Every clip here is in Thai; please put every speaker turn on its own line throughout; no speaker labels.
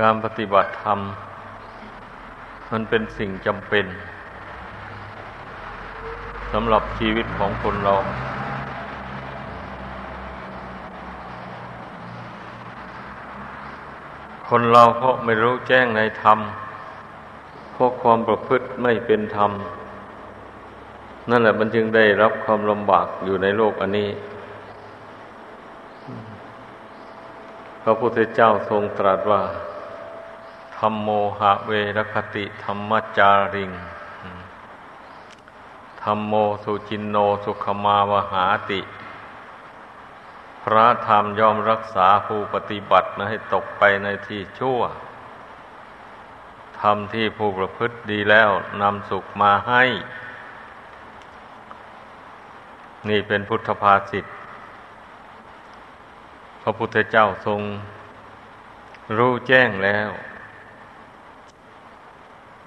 การปฏิบัติธรรม มันเป็นสิ่งจำเป็นสำหรับชีวิตของคนเรา คนเราเพราะไม่รู้แจ้งในธรรม เพราะความประพฤติไม่เป็นธรรม นั่นแหละมันจึงได้รับความลำบากอยู่ในโลกอันนี้ พระพุทธเจ้าทรงตรัสว่า ธรรมโมหะเวรคติธรรมจาริงธรรมโมสุจินโนสุขมาวหาติ พระธรรมยอมรักษาผู้ปฏิบัตินะให้ตกไปในที่ชั่วธรรมที่ผู้ประพฤติดีแล้วนำสุขมาให้ นี่เป็นพุทธภาษิตพระพุทธเจ้าทรงรู้แจ้งแล้ว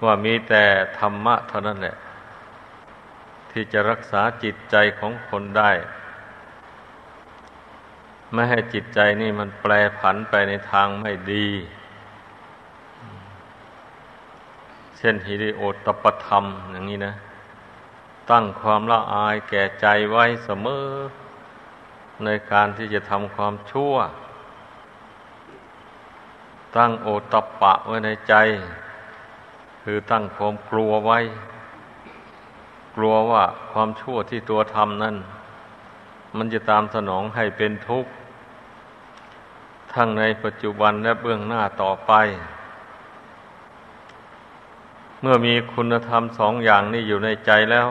ว่ามีแต่ธรรมะเท่านั้นแหละ ที่จะรักษาจิตใจของคนได้ ไม่ให้จิตใจนี่มันแปรผันไปในทางไม่ดี เช่นฮิริโอตปธรรมอย่างนี้นะ ตั้งความละอายแก่ใจไว้เสมอ ในการที่จะทำความชั่ว ตั้งโอตปะไว้ในใจ คือตั้งความกลัวไว้ กลัวว่าความชั่วที่ตัวทำนั้น มันจะตามสนองให้เป็นทุกข์ ทั้งในปัจจุบันและเบื้องหน้าต่อไป เมื่อมีคุณธรรมสองอย่างนี้อยู่ในใจแล้ว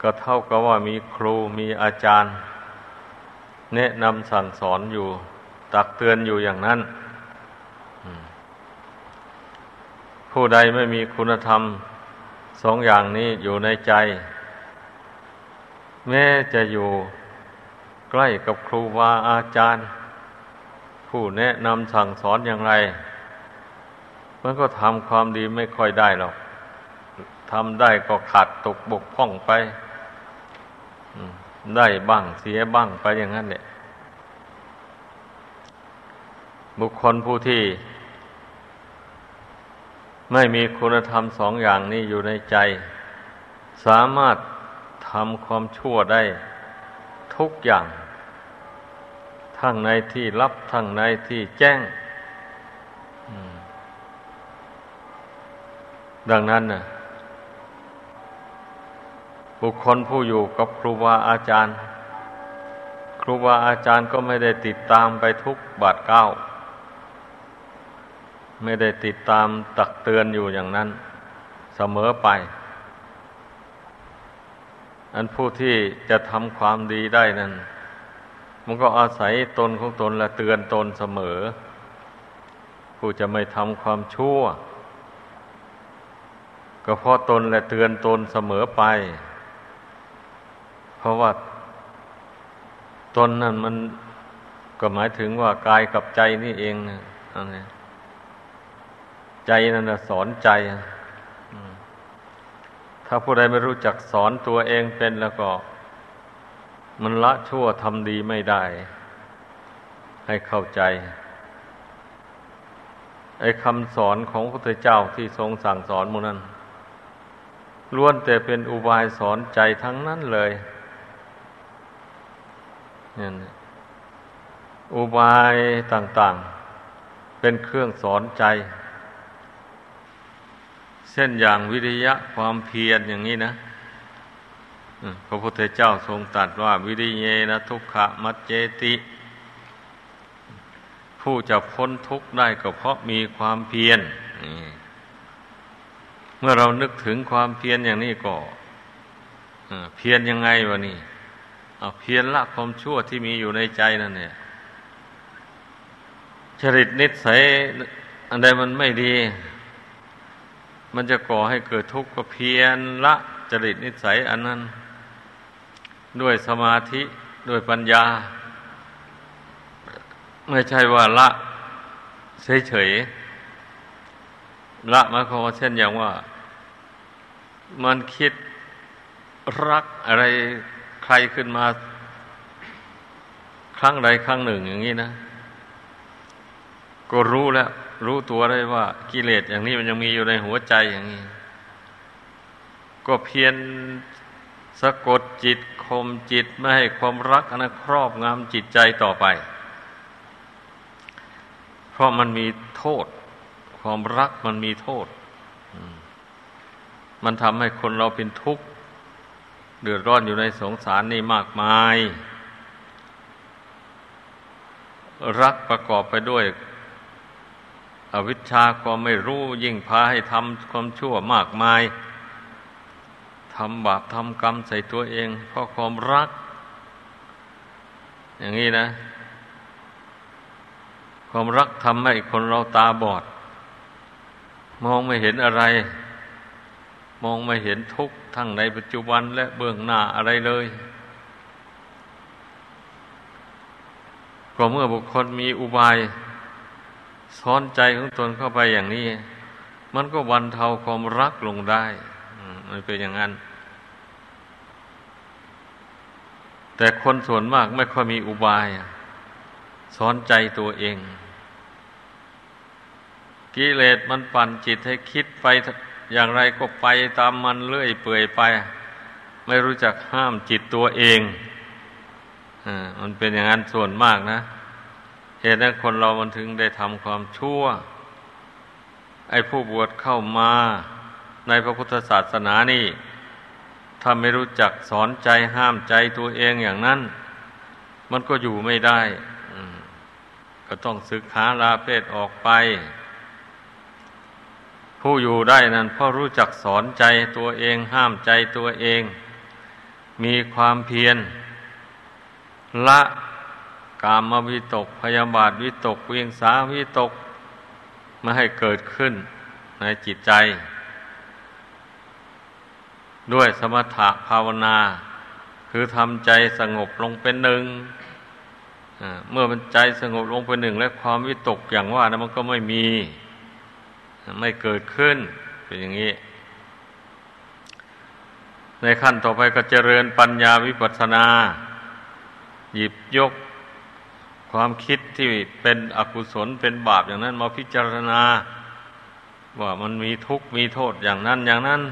ก็เท่ากับว่ามีครูมีอาจารย์ แนะนำสั่งสอนอยู่ ตักเตือนอยู่อย่างนั้น ผู้ใดไม่มีคุณธรรมสองอย่างนี้อยู่ในใจ แม้จะอยู่ใกล้กับครูบาอาจารย์ ผู้แนะนำสั่งสอนอย่างไร มันก็ทำความดีไม่ค่อยได้หรอกทำได้ก็ขาดตกบกพร่องไปได้บ้างเสียบ้างไปอย่างนั้นเนี่ยบุคคลผู้ที่ ไม่มีคุณธรรมสองอย่างนี้อยู่ในใจ สามารถทำความชั่วได้ทุกอย่าง ทั้งในที่ลับทั้งในที่แจ้ง ดังนั้นนะบุคคลผู้อยู่กับครูบาอาจารย์ ครูบาอาจารย์ก็ไม่ได้ติดตามไปทุกบาทเก้า ไม่ได้ติดตามตักเตือนอยู่อย่างนั้น เสมอไป อันผู้ที่จะทำความดีได้นั้น มันก็อาศัยตนของตนและเตือนตนเสมอ ผู้จะไม่ทำความชั่ว ก็เพราะตนและเตือนตนเสมอไป เพราะว่าตนนั่นมันก็หมายถึงว่ากายกับใจนี่เองนะอะไร ใจนั่นสอนใจ ถ้าผู้ใดไม่รู้จักสอนตัวเองเป็นแล้วก็ มันละชั่วทำดีไม่ได้ ให้เข้าใจ ไอ้คำสอนของพระพุทธเจ้าที่ทรงสั่งสอนมูนั้นล้วนแต่เป็นอุบายสอนใจทั้งนั้นเลยนี่ยอุบายต่าง ๆ เป็นเครื่องสอนใจ เช่นอย่างวิริยะความเพียรอย่างนี้นะพระพุทธเจ้าทรงตรัสว่า วิริเยนะทุกขะมัจเจติ ผู้จะพ้นทุกข์ได้ก็เพราะมีความเพียรเมื่อเรานึกถึงความเพียรอย่างนี้ก็เพียรยังไงวะนี่เพียรละความชั่วที่มีอยู่ในใจนั่นเนี่ยจริตนิสัยอันใดมันไม่ดี มันจะก่อให้เกิดทุกข์ก็เพียรละจริตนิสัยอันนั้น ด้วยสมาธิด้วยปัญญา ไม่ใช่ว่าละเฉยๆละมาความว่าเช่นอย่างว่า มันคิดรักอะไรใครขึ้นมา ครั้งใดครั้งหนึ่งอย่างนี้นะ ก็รู้แล้ว รู้ตัวได้ว่ากิเลสอย่างนี้มันยังมีอยู่ในหัวใจอย่างนี้ ก็เพียรสะกดจิตข่มจิตไม่ให้ความรักอันนั้นครอบงำจิตใจต่อไป เพราะมันมีโทษ ความรักมันมีโทษ มันทำให้คนเราเป็นทุกข์ เดือดร้อนอยู่ในสงสารนี่มากมาย รักประกอบไปด้วย อวิชชาความไม่รู้ยิ่งพาให้ทำความชั่วมากมายทำบาปทำกรรมใส่ตัวเอง เพราะความรัก อย่างนี้นะ ความรักทำให้คนเราตาบอด มองไม่เห็นอะไร มองไม่เห็นทุกข์ทั้งในปัจจุบันและเบื้องหน้าอะไรเลยก็เมื่อบุคคลมีอุบาย ซ้อนใจของตนเข้าไปอย่างนี้ มันก็บรรเทาความรักลงได้มันเป็นอย่างนั้น แต่คนส่วนมากไม่ค่อยมีอุบายสอนใจตัวเอง กิเลสมันปั่นจิตให้คิดไปอย่างไรก็ไปตามมันเลื่อยเปื่อยไป ไม่รู้จักห้ามจิตตัวเองอมันเป็นอย่างนั้นส่วนมากนะ เหตุนั้นคนเรามันถึงได้ทำความชั่ว ไอ้ผู้บวชเข้ามาในพระพุทธศาสนานี่ถ้าไม่รู้จักสอนใจห้ามใจตัวเองอย่างนั้น มันก็อยู่ไม่ได้ ก็ต้องศึกษาลาเพศออกไป ผู้อยู่ได้นั้นเพราะรู้จักสอนใจตัวเอง ห้ามใจตัวเอง มีความเพียรละ กามวิตก พยาบาทวิตก เวียงสาวิตกไม่ให้เกิดขึ้นในจิตใจ ด้วยสมถะภาวนา คือทำใจสงบลงเป็นหนึ่งเมื่อมันใจสงบลงเป็นหนึ่ง และความวิตกอย่างว่านะมันก็ไม่มี ไม่เกิดขึ้นเป็นอย่างนี้ ในขั้นต่อไปก็เจริญปัญญาวิปัสสนา หยิบยก ความคิดที่เป็นอกุศลเป็นบาปอย่างนั้น มาพิจารณา ว่ามันมีทุกข์มีโทษอย่างนั้นอย่างนั้น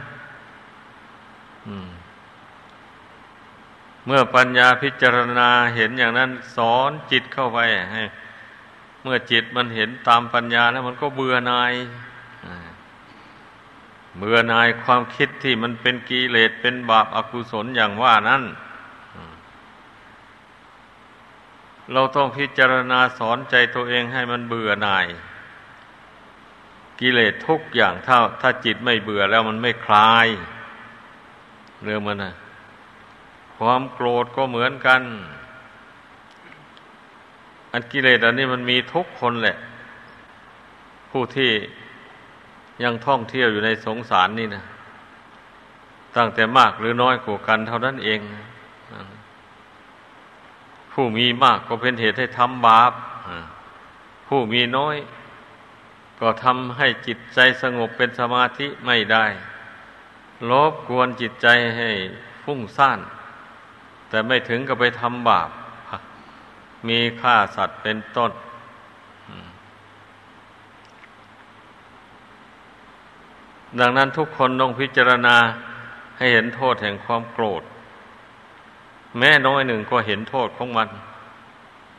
เมื่อปัญญาพิจารณาเห็นอย่างนั้น สอนจิตเข้าไปให้เมื่อจิตมันเห็นตามปัญญาแล้วมันก็เบื่อหน่ายเบื่อหน่ายความคิดที่มันเป็นกิเลสเป็นบาปอากุศลอย่างว่านั้น เราต้องพิจารณาสอนใจตัวเองให้มันเบื่อหน่าย กิเลสทุกอย่างถ้าถ้าจิตไม่เบื่อแล้วมันไม่คลาย เรื่องมันนะความโกรธก็เหมือนกัน อันกิเลสอันนี้มันมีทุกคนแหละ ผู้ที่ยังท่องเที่ยวอยู่ในสงสารนี่นะตั้งแต่มากหรือน้อยกว่ากันเท่านั้นเอง ผู้มีมากก็เป็นเหตุให้ทำบาปผู้มีน้อย ก็ทำให้จิตใจสงบเป็นสมาธิไม่ได้ลบกวนจิตใจให้ฟุ้งซ่าน แต่ไม่ถึงกับไปทำบาป มีฆ่าสัตว์เป็นต้น ดังนั้นทุกคนต้องพิจารณาให้เห็นโทษแห่งความโกรธ แม้น้อยหนึ่งก็เห็นโทษของมัน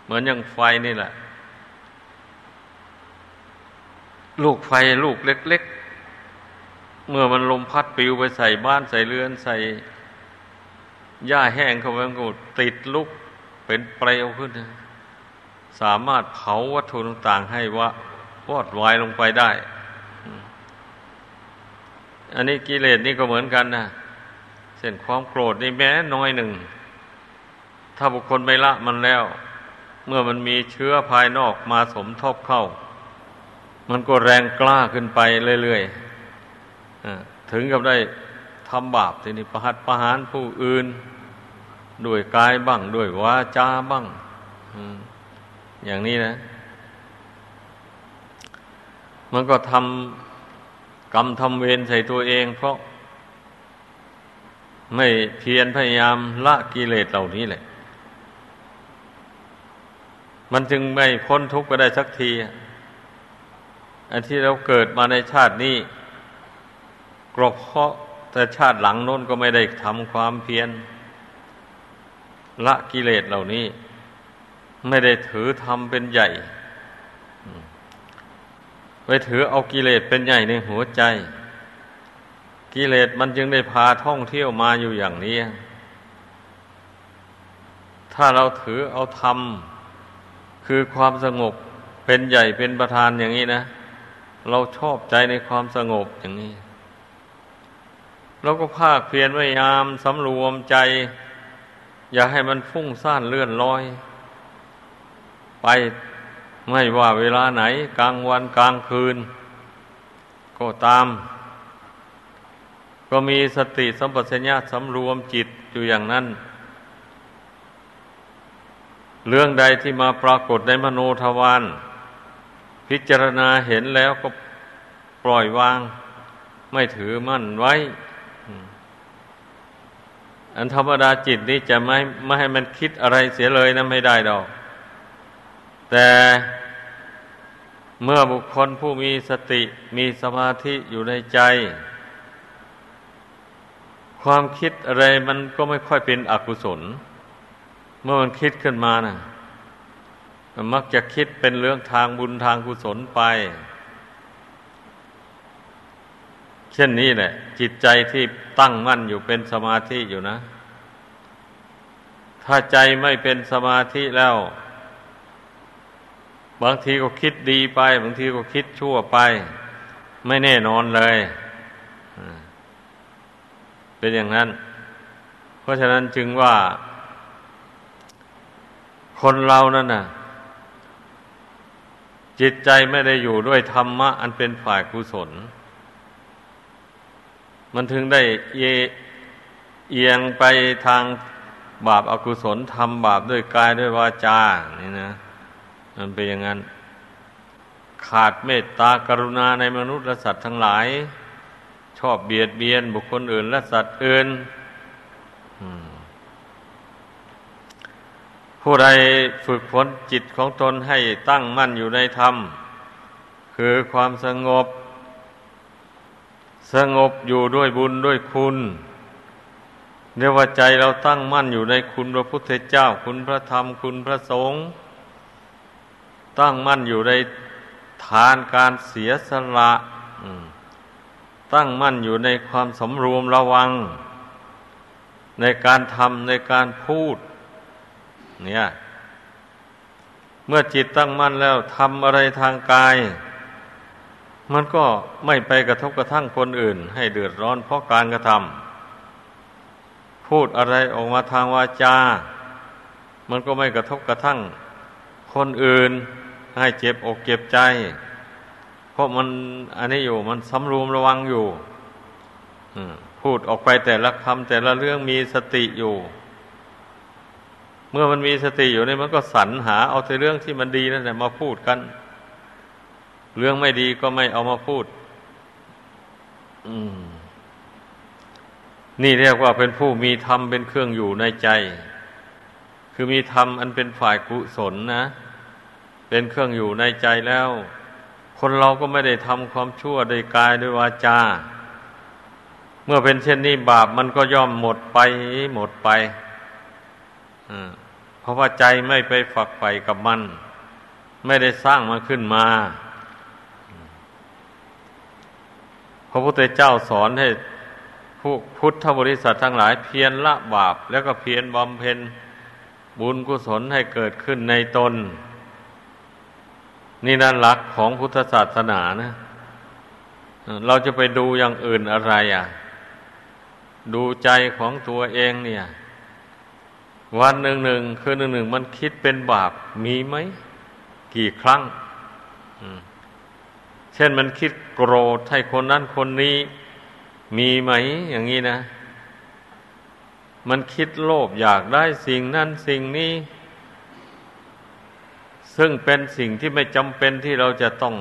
เหมือนอย่างไฟนี่แหละ ลูกไฟลูกเล็กเมื่อมันลมพัดปิวไปใส่บ้านใส่เรือนใส่หญ้าแห้งเข้าไปมันก็ติดลุกเป็นเปลวขึ้น สามารถเผาวัตถุต่างๆให้วะวอดวายลงไปได้ อันนี้กิเลสนี่ก็เหมือนกันนะเส้นความโกรธนี่แม้น้อยหนึ่ง ถ้าบุคคลไม่ละมันแล้ว เมื่อมันมีเชื้อภายนอกมาสมทบเข้า มันก็แรงกล้าขึ้นไปเรื่อยๆถึงกับได้ทำบาปทีนี้ประหัตประหารผู้อื่น ด้วยกายบ้าง ด้วยวาจาบ้างอย่างนี้นะ มันก็ทำกรรมทำเวรใส่ตัวเอง เพราะไม่เพียรพยายามละกิเลสเหล่านี้แหละ มันจึงไม่พ้นทุกข์ก็ได้สักทีอันที่เราเกิดมาในชาตินี้กรบเพราะแต่ชาติหลังโน้นก็ไม่ได้ทำความเพียรละกิเลสเหล่านี้ ไม่ได้ถือทำเป็นใหญ่ไปถือเอากิเลสเป็นใหญ่ในหัวใจ กิเลสมันจึงได้พาท่องเที่ยวมาอยู่อย่างนี้ ถ้าเราถือเอาธรรม คือความสงบเป็นใหญ่เป็นประธานอย่างนี้นะ เราชอบใจในความสงบอย่างนี้ เราก็ภาคเพียรพยายามสำรวมใจ อย่าให้มันฟุ้งซ่านเลื่อนลอย ไปไม่ว่าเวลาไหน กลางวันกลางคืน ก็ตาม ก็มีสติสัมปชัญญะสำรวมจิตอยู่อย่างนั้น เรื่องใดที่มาปรากฏในมโนทวารพิจารณาเห็นแล้วก็ปล่อยวาง ไม่ถือมั่นไว้ อันธรรมดาจิตนี้จะไม่ไม่ให้มันคิดอะไรเสียเลยนะไม่ได้ดอก แต่เมื่อบุคคลผู้มีสติมีสมาธิอยู่ในใจ ความคิดอะไรมันก็ไม่ค่อยเป็นอกุศล เมื่อมันคิดขึ้นมานะ่ะมันมักจะคิดเป็นเรื่องทางบุญทางกุศลไป เช่นนี้แหละ จิตใจที่ตั้งมั่นอยู่เป็นสมาธิอยู่นะ ถ้าใจไม่เป็นสมาธิแล้ว บางทีก็คิดดีไป บางทีก็คิดชั่วไป ไม่แน่นอนเลย เป็นอย่างนั้น เพราะฉะนั้นจึงว่า คนเรานั่นน่ะ จิตใจไม่ได้อยู่ด้วยธรรมะ อันเป็นฝ่ายกุศล มันถึงได้เอียงไปทางบาปอากุศลทำบาปด้วยกายด้วยวาจา นี่นะ มันเป็นอย่างนั้น ขาดเมตตากรุณาในมนุษย์และสัตว์ทั้งหลาย ชอบเบียดเบียนบุคคลอื่นและสัตว์อื่น ผู้ใดฝึกฝนจิตของตนให้ตั้งมั่นอยู่ในธรรม คือความสงบ สงบอยู่ด้วยบุญด้วยคุณเรียกว่าใจเราตั้งมั่นอยู่ในคุณพระพุทธเจ้า คุณพระธรรม คุณพระสงฆ์ตั้งมั่นอยู่ในฐานการเสียสละตั้งมั่นอยู่ในความสำรวมระวัง ในการทำในการพูด เนี่ย เมื่อจิตตั้งมั่นแล้วทำอะไรทางกาย มันก็ไม่ไปกระทบกระทั่งคนอื่น ให้เดือดร้อนเพราะการกระทำพูดอะไรออกมาทางวาจา มันก็ไม่กระทบกระทั่งคนอื่น ให้เจ็บอกเจ็บใจ เพราะมันอันนี้อยู่มันสำรวมระวังอยู่พูดออกไปแต่ละคำแต่ละเรื่องมีสติอยู่ เมื่อมันมีสติอยู่นี่มันก็สรรหาเอาแต่เรื่องที่มันดีนั่นแหละมาพูดกัน เรื่องไม่ดีก็ไม่เอามาพูดนี่เรียกว่าเป็นผู้มีธรรมเป็นเครื่องอยู่ในใจ คือมีธรรมอันเป็นฝ่ายกุศลนะ เป็นเครื่องอยู่ในใจแล้ว คนเราก็ไม่ได้ทำความชั่วโดยกายด้วยวาจา เมื่อเป็นเช่นนี้บาปมันก็ย่อมหมดไปหมดไป เพราะว่าใจไม่ไปฝักใฝ่กับมัน ไม่ได้สร้างมันขึ้นมา พระพุทธเจ้าสอนให้ผู้พุทธบริษัททั้งหลายเพียรละบาป แล้วก็เพียรบำเพ็ญบุญกุศลให้เกิดขึ้นในตน นี่นั่นหลักของพุทธศาสนานะ เราจะไปดูอย่างอื่นอะไรอะ ดูใจของตัวเองเนี่ย วันหนึ่งหนึ่งคือหนึ่งหนึ่งมันคิดเป็นบาปมีไหม กี่ครั้งเช่นมันคิดโกรธให้คนนั้นคนนี้มีไหม อย่างนี้นะ มันคิดโลภอยากได้สิ่งนั้นสิ่งนี้ ซึ่งเป็นสิ่งที่ไม่จำเป็นที่เราจะต้อง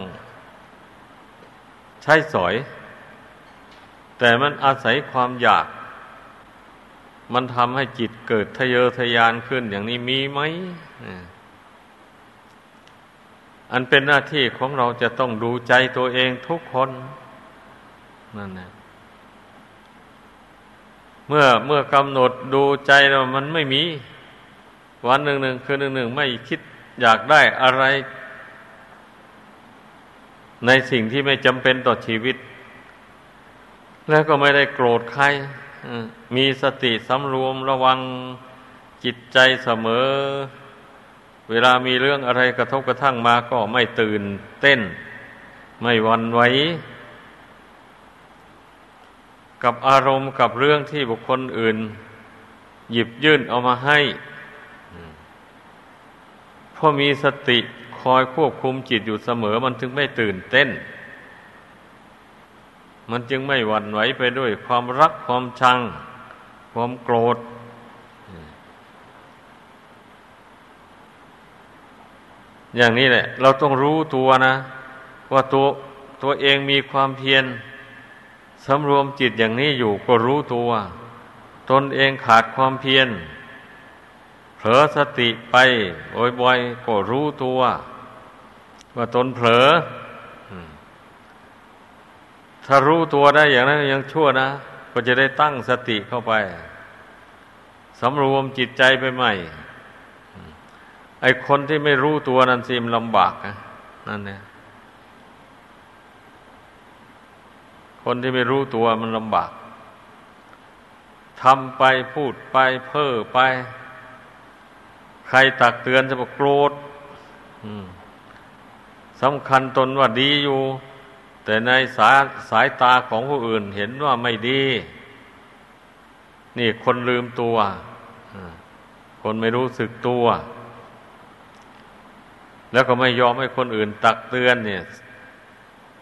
ใช้สอย แต่มันอาศัยความอยาก มันทำให้จิตเกิดทะเยอทะยานขึ้นอย่างนี้มีไหม อันเป็นหน้าที่ของเราจะต้องดูใจตัวเองทุกคนนั่นนะเมื่อเมื่อกำหนดดูใจเรามันไม่มี วันหนึ่งหนึ่งคือหนึ่งหนึ่งไม่คิดอยากได้อะไร ในสิ่งที่ไม่จำเป็นต่อชีวิต แล้วก็ไม่ได้โกรธใคร มีสติสำรวมระวังจิตใจเสมอ เวลามีเรื่องอะไรกระทบกระทั่งมาก็ไม่ตื่นเต้น ไม่วันไหวกับอารมณ์กับเรื่องที่บุคคลอื่น หยิบยื่นเอามาให้เพราะมีสติคอยควบคุมจิตอยู่เสมอมันถึงไม่ตื่นเต้น มันจึงไม่หวั่นไหวไปด้วยความรักความชัง ความโกรธ อย่างนี้แหละ เราต้องรู้ตัวนะ ว่าตัวตัวเองมีความเพียรสำรวมจิตอย่างนี้อยู่ก็รู้ตัว ตนเองขาดความเพียรเผลอสติไปบ่อยๆก็รู้ตัว ว่าตนเผลอ ถ้ารู้ตัวได้อย่างนั้นยังชั่วนะ ก็จะได้ตั้งสติเข้าไปสำรวมจิตใจไปใหม่ ไอคนที่ไม่รู้ตัวนั้นสิมลำบากนะนั่นเนี่ยคนที่ไม่รู้ตัวมันลำบากทำไปพูดไป เพ้อไป ใครตักเตือนจะบอกโกรธสำคัญตนว่าดีอยู่ แต่ในสายสายตาของผู้อื่นเห็นว่าไม่ดี นี่คนลืมตัว คนไม่รู้สึกตัว แล้วก็ไม่ยอมให้คนอื่นตักเตือนเนี่ย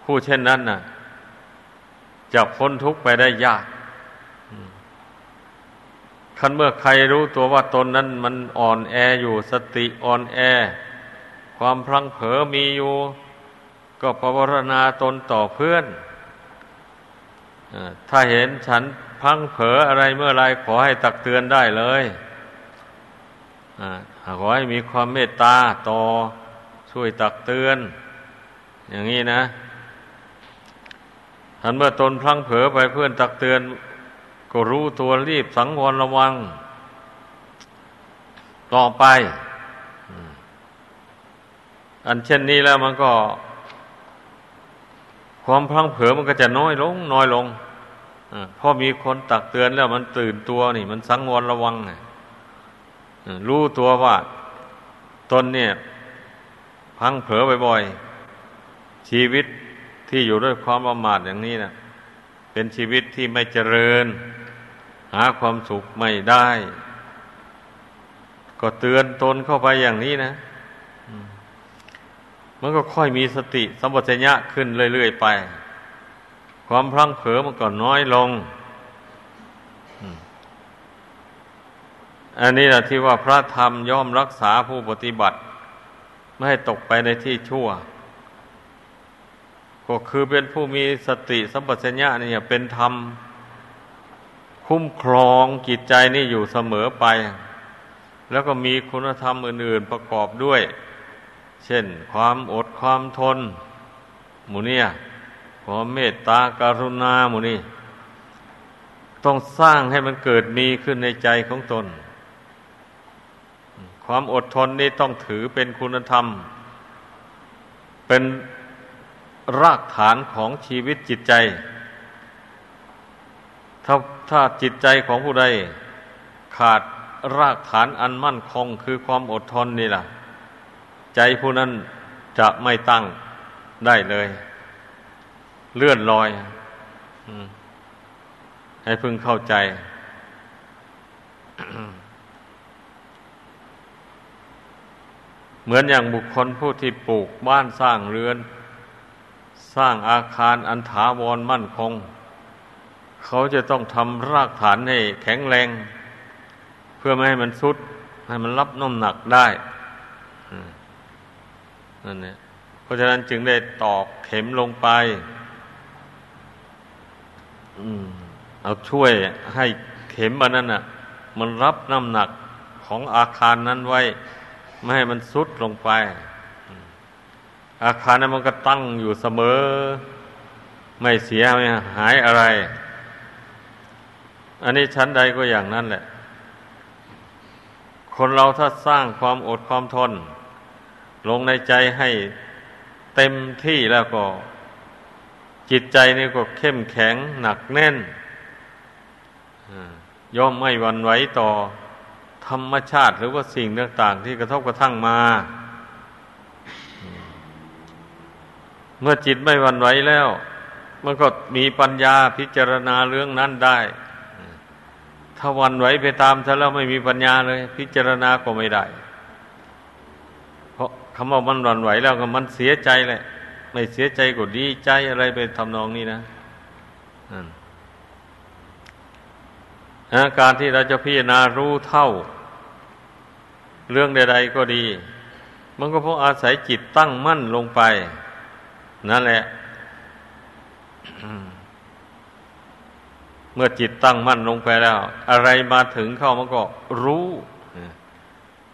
ผู้เช่นนั้นน่ะจะพ้นทุกข์ไปได้ยากคันเมื่อใครรู้ตัวว่าตนนั้นมันอ่อนแออยู่สติอ่อนแอ ความพลังเผลอมีอยู่ ก็ภาวนาตนต่อเพื่อนถ้าเห็นฉันพังเผลออะไรเมื่อไรขอให้ตักเตือนได้เลยขอให้มีความเมตตาต่อช่วยตักเตือน อย่างนี้นะทันเมื่อตนพลังเผลอไปเพื่อนตักเตือน ก็รู้ตัวรีบสังวรระวัง ต่อไป อันเช่นนี้แล้วมันก็ ความพลังเผลอมันก็จะน้อยลง น้อยลงพอมีคนตักเตือนแล้วมันตื่นตัวนี่ มันสังวรระวังรู้ตัวว่า ตนเนี่ย พังเผลอบ่อยๆ ชีวิตที่อยู่ด้วยความประมาทอย่างนี้นะเป็นชีวิตที่ไม่เจริญ หาความสุขไม่ได้ ก็เตือนตนเข้าไปอย่างนี้นะ มันก็ค่อยมีสติสัมปชัญญะขึ้นเรื่อยๆไป ความพลั้งเผลอมันก็น้อยลง อันนี้แหละที่ว่าพระธรรมย่อมรักษาผู้ปฏิบัติ ไม่ให้ตกไปในที่ชั่ว ก็คือเป็นผู้มีสติสัมปชัญญะนี่เป็นธรรม คุ้มครองจิตใจนี่อยู่เสมอไป แล้วก็มีคุณธรรมอื่น ๆประกอบด้วย เช่นความอดความทน หมูเนี่ยความเมตตาการุณาหมูนี่ต้องสร้างให้มันเกิดมีขึ้นในใจของตน ความอดทนนี่ต้องถือเป็นคุณธรรม เป็นรากฐานของชีวิตจิตใจ ถ้าถ้าจิตใจของผู้ใดขาดรากฐานอันมั่นคงคือความอดทนนี่ล่ะ ใจผู้นั้นจะไม่ตั้งได้เลย เลื่อนลอยให้พึงเข้าใจ เหมือนอย่างบุคคลผู้ที่ปลูกบ้านสร้างเรือน สร้างอาคารอันถาวรมั่นคง เขาจะต้องทำรากฐานให้แข็งแรง เพื่อไม่ให้มันสุด ให้มันรับน้ำหนักได้ นั่นเนี่ยเพราะฉะนั้นจึงได้ตอกเข็มลงไปเอาช่วยให้เข็มมันนั้นน่ะ มันรับน้ำหนักของอาคารนั้นไว้ ไม่ให้มันสุดลงไป อาคารนั้นมันก็ตั้งอยู่เสมอ ไม่เสียไม่หายอะไร อันนี้ชั้นใดก็อย่างนั้นแหละ คนเราถ้าสร้างความอดความทน ลงในใจให้เต็มที่แล้วก็ จิตใจนี่ก็เข้มแข็งหนักแน่นย่อมไม่วันไหวต่อธรรมชาติหรือว่าสิ่งต่าง ๆ ที่กระทบกระทั่งมา เมื่อจิตไม่วันไหวแล้ว มันก็มีปัญญาพิจารณาเรื่องนั้นได้ ถ้าวันไหวไปตามซะแล้วไม่มีปัญญาเลย พิจารณาก็ไม่ได้ คำว่ามันหวั่นไหวแล้วก็มันเสียใจแหละ ไม่เสียใจก็ดีใจอะไรไปทำนองนี้นะการที่เราจะพิจารณารู้เท่า เรื่องใด ๆ ก็ดี มันก็เพราะอาศัยจิตตั้งมั่นลงไป นั่นแหละ เมื่อจิตตั้งมั่นลงไปแล้ว อะไรมาถึงเข้ามันก็รู้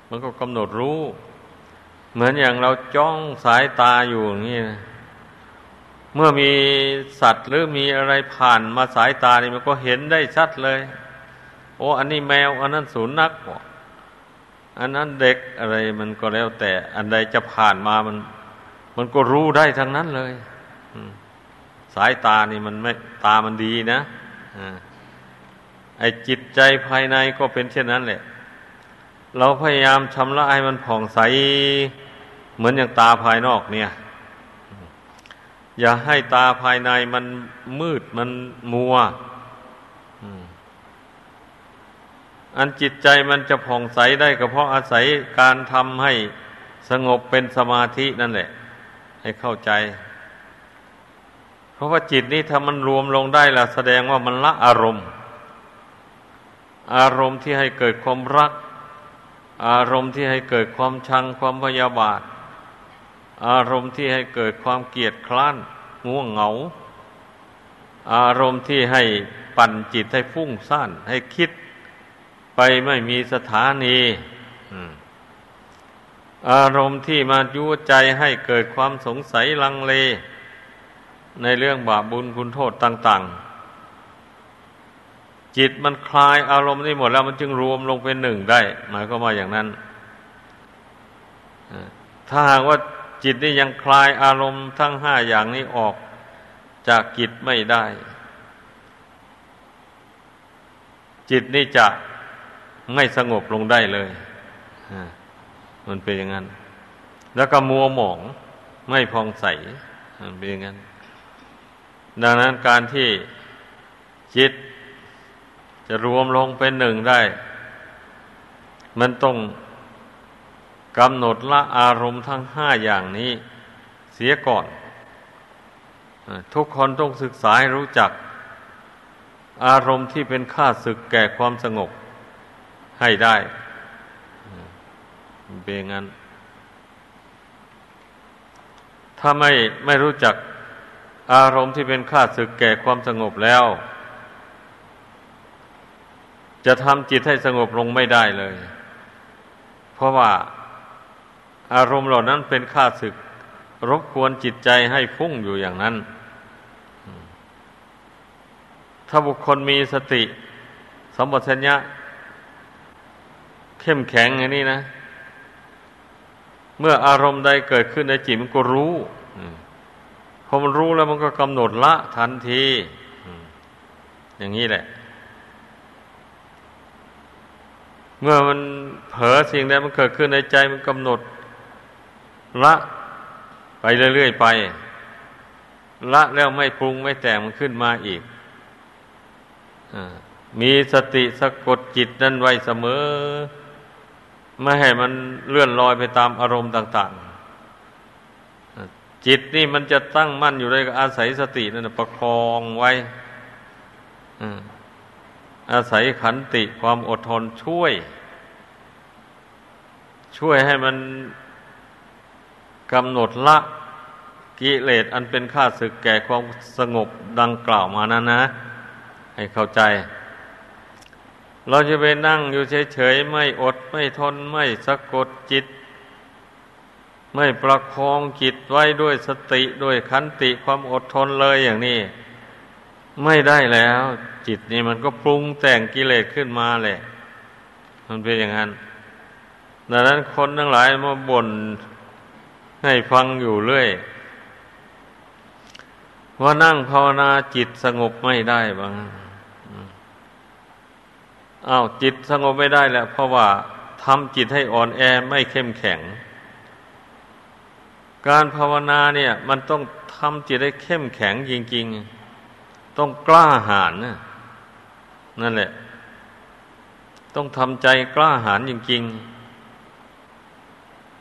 มันก็กำหนดรู้ เหมือนอย่างเราจ้องสายตาอยู่อย่างนี้เมื่อมีสัตว์หรือมีอะไรผ่านมาสายตานี่มันก็เห็นได้ชัดเลย โอ้อันนี้แมว อันนั้นสุนัขอันนั้นเด็กอะไรมันก็แล้วแต่ อันใดจะผ่านมามัน มันก็รู้ได้ทั้งนั้นเลยสายตานี่มันไม่ตามันดีนะไอ้จิตใจภายในก็เป็นเช่นนั้นแหละ เราพยายามชำระให้มันผ่องใส เหมือนอย่างตาภายนอกเนี่ย อย่าให้ตาภายในมันมืดมันมัวอันจิตใจมันจะผ่องใสได้ก็เพราะอาศัยการทำให้สงบเป็นสมาธินั่นแหละ ให้เข้าใจ เพราะว่าจิตนี้ถ้ามันรวมลงได้ล่ะ แสดงว่ามันละอารมณ์ อารมณ์ที่ให้เกิดความรัก อารมณ์ที่ให้เกิดความชังความพยาบาท อารมณ์ที่ให้เกิดความเกียดคร้านง่วงเหงา อารมณ์ที่ให้ปั่นจิตให้ฟุ้งซ่านให้คิดไปไม่มีสถานีอารมณ์ที่มายุใจให้เกิดความสงสัยลังเล ในเรื่องบาปบุญคุณโทษต่าง ๆ จิตมันคลายอารมณ์นี้หมดแล้วมันจึงรวมลงเป็นหนึ่งได้ หมายก็มาอย่างนั้นถ้าหากว่า จิตนี่ยังคลายอารมณ์ทั้งห้าอย่างนี้ออกจากจิตไม่ได้ จิตนี่จะไม่สงบลงได้เลยมันเป็นอย่างนั้น แล้วก็มัวหมองไม่พองใสมันเป็นอย่างนั้น ดังนั้นการที่จิตจะรวมลงเป็นหนึ่งได้ มันต้อง กำหนดละอารมณ์ทั้งห้าอย่างนี้เสียก่อน ทุกคนต้องศึกษาให้รู้จัก อารมณ์ที่เป็นค่าศึกแก่ความสงบให้ได้เป็นงั้น ถ้าไม่ไม่รู้จักอารมณ์ที่เป็นข้าศึกแก่ความสงบแล้ว จะทำจิตให้สงบลงไม่ได้เลย เพราะว่า อารมณ์เหล่านั้นเป็นข้าศึก รบกวนจิตใจให้ฟุ้งอยู่อย่างนั้น ถ้าบุคคลมีสติสมบัติญะเข้มแข็งอย่างนี้นะ เมื่ออารมณ์ใดเกิดขึ้นในจิตมันก็รู้พอมันรู้แล้วมันก็กำหนดละทันที อย่างนี้แหละ เมื่อมันเผลอสิ่งใดมันเกิดขึ้นในใจมันกำหนด ละไปเรื่อยๆไป ละแล้วไม่ปรุงไม่แต่งมันขึ้นมาอีกมีสติสะกดจิตนั้นไว้เสมอ ไม่ให้มันเลื่อนลอยไปตามอารมณ์ต่าง ๆ จิตนี่มันจะตั้งมั่นอยู่เลยอาศัยสตินั่นประคองไว้อาศัยขันติความอดทนช่วย ช่วยให้มัน กำหนดละกิเลสอันเป็นข้าศึกแก่ความสงบดังกล่าวมานั้นนะ ให้เข้าใจ เราจะไปนั่งอยู่เฉยๆ ไม่อดไม่ทนไม่สะกดจิต ไม่ประคองจิตไว้ด้วยสติด้วยขันติความอดทนเลยอย่างนี้ ไม่ได้แล้ว จิตนี่มันก็ปรุงแต่งกิเลสขึ้นมาแหละ มันเป็นอย่างนั้นดังนั้นคนทั้งหลายมาบ่น ให้ฟังอยู่เรื่อยว่านั่งภาวนาจิตสงบไม่ได้บ้างอ้าวจิตสงบไม่ได้แหละเพราะว่าทำจิตให้อ่อนแอไม่เข้มแข็ง การภาวนาเนี่ย มันต้องทำจิตให้เข้มแข็งจริง ๆ ต้องกล้าหาญนะนั่นแหละ ต้องทำใจกล้าหาญจริง ๆ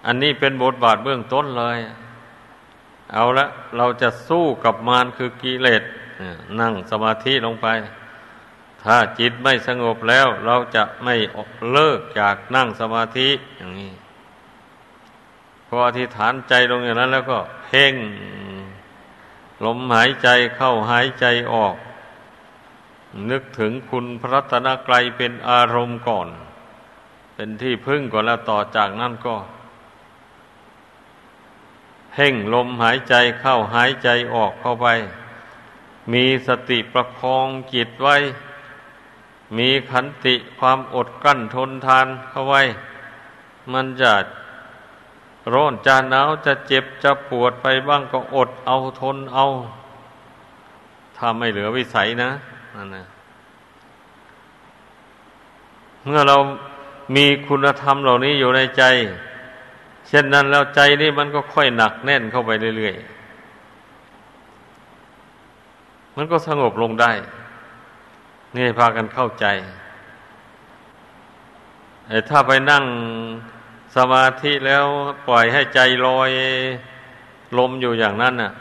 อันนี้เป็นบทบาทเบื้องต้นเลย เอาละเราจะสู้กับมารคือกิเลสนั่งสมาธิลงไป ถ้าจิตไม่สงบแล้ว เราจะไม่เลิกจากนั่งสมาธิอย่างนี้พออธิษฐานใจลงอย่างนั้น แล้วก็เพ่งลมหายใจเข้าหายใจออก นึกถึงคุณพระรัตนกรเป็นอารมณ์ก่อน เป็นที่พึ่งก่อนแล้วต่อจากนั้นก็ เพ่งลมหายใจเข้าหายใจออกเข้าไป มีสติประคองจิตไว้ มีขันติความอดกั้นทนทานเข้าไว้ มันจะร้อนจะหนาวจะเจ็บจะปวดไปบ้างก็อดเอาทนเอาถ้าไม่เหลือวิสัยนะนั่นนะเมื่อเรามีคุณธรรมเหล่านี้อยู่ในใจ เช่นนั้นแล้วใจนี่มันก็ค่อยหนักแน่นเข้าไปเรื่อยๆ มันก็สงบลงได้ นี่พากันเข้าใจแต่ถ้าไปนั่งสมาธิแล้วปล่อยให้ใจลอยลมอยู่อย่างนั้นน่ะ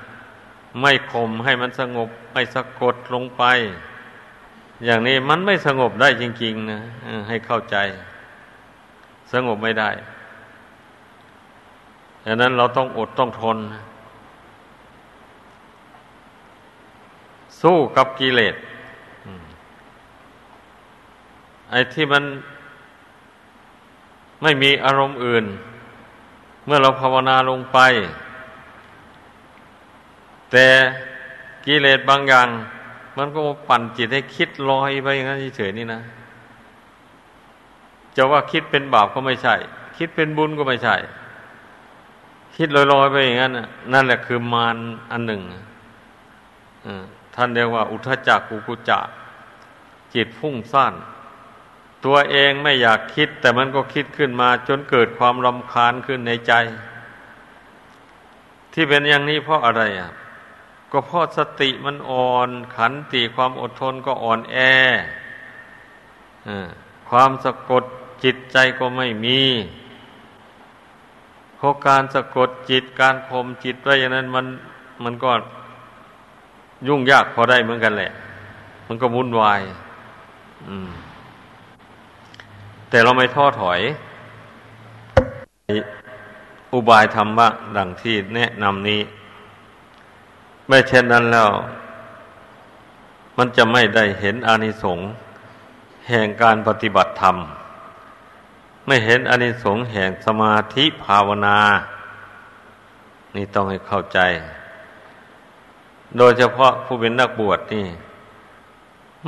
ไม่ข่มให้มันสงบไม่สะกดลงไป อย่างนี้มันไม่สงบได้จริง ๆ นะให้เข้าใจ สงบไม่ได้ ดังนั้นเราต้องอดต้องทน สู้กับกิเลสไอ้ที่มันไม่มีอารมณ์อื่น เมื่อเราภาวนาลงไป แต่กิเลสบางอย่าง มันก็ปั่นจิตให้คิดลอยไปอย่างนั้นเฉยๆนี่นะจะว่าคิดเป็นบาปก็ไม่ใช่ คิดเป็นบุญก็ไม่ใช่ คิดลอยๆไปอย่างนั้นนั่นแหละคือมารอันหนึ่งท่านเรียกว่า อุทจักกุกุจะจิตฟุ้งซ่านตัวเองไม่อยากคิด แต่มันก็คิดขึ้นมา จนเกิดความรำคาญขึ้นในใจ ที่เป็นอย่างนี้เพราะอะไรอะก็เพราะสติมันอ่อน ขันติความอดทนก็อ่อนแอความสะกดจิตใจก็ไม่มี ราะการสะกดจิตการข่มจิตไว้อย่างนั้นมันมันก็ยุ่งยากพอได้เหมือนกันแหละ มันก็วุ่นวายแต่เราไม่ท้อถอย อุบายธรรมะดังที่แนะนำนี้ ไม่เช่นนั้นแล้ว มันจะไม่ได้เห็นอานิสงส์แห่งการปฏิบัติธรรม ไม่เห็นอานิสงส์แห่งสมาธิภาวนา นี่ต้องให้เข้าใจ โดยเฉพาะผู้เป็นนักบวชนี่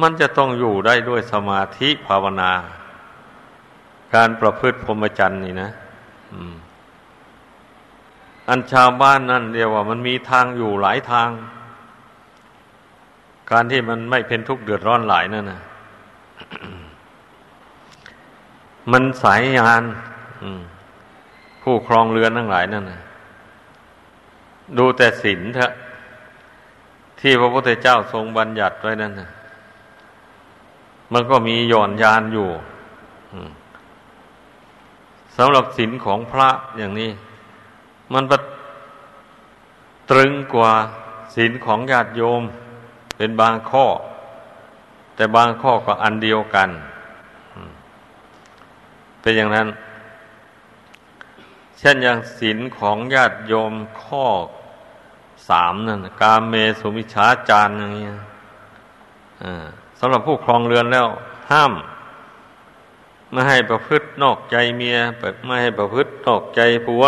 มันจะต้องอยู่ได้ด้วยสมาธิภาวนา การประพฤติพรหมจรรย์นี่นะอันชาวบ้านนั่นเดียวว่า มันมีทางอยู่หลายทาง การที่มันไม่เป็นทุกข์เดือดร้อนหลายนั่นนะ มันสายงานผู้ครองเรือนทั้งหลายนั่นนะดูแต่ศีลเถอะ ที่พระพุทธเจ้าทรงบัญญัติไว้นั่นนะมันก็มีหย่อนยานอยู่สำหรับศีลของพระอย่างนี้ มันประตรึงกว่าศีลของญาติโยม เป็นบางข้อ แต่บางข้อก็อันเดียวกัน เป็นอย่างนั้น เช่นอย่างศีลของญาติโยมข้อสามนั่นกาเมสุมิชาจารอย่างนี้สำหรับผู้ครองเรือนแล้ว ห้ามไม่ให้ประพฤตินอกใจเมียไม่ให้ประพฤตินอกใจผัว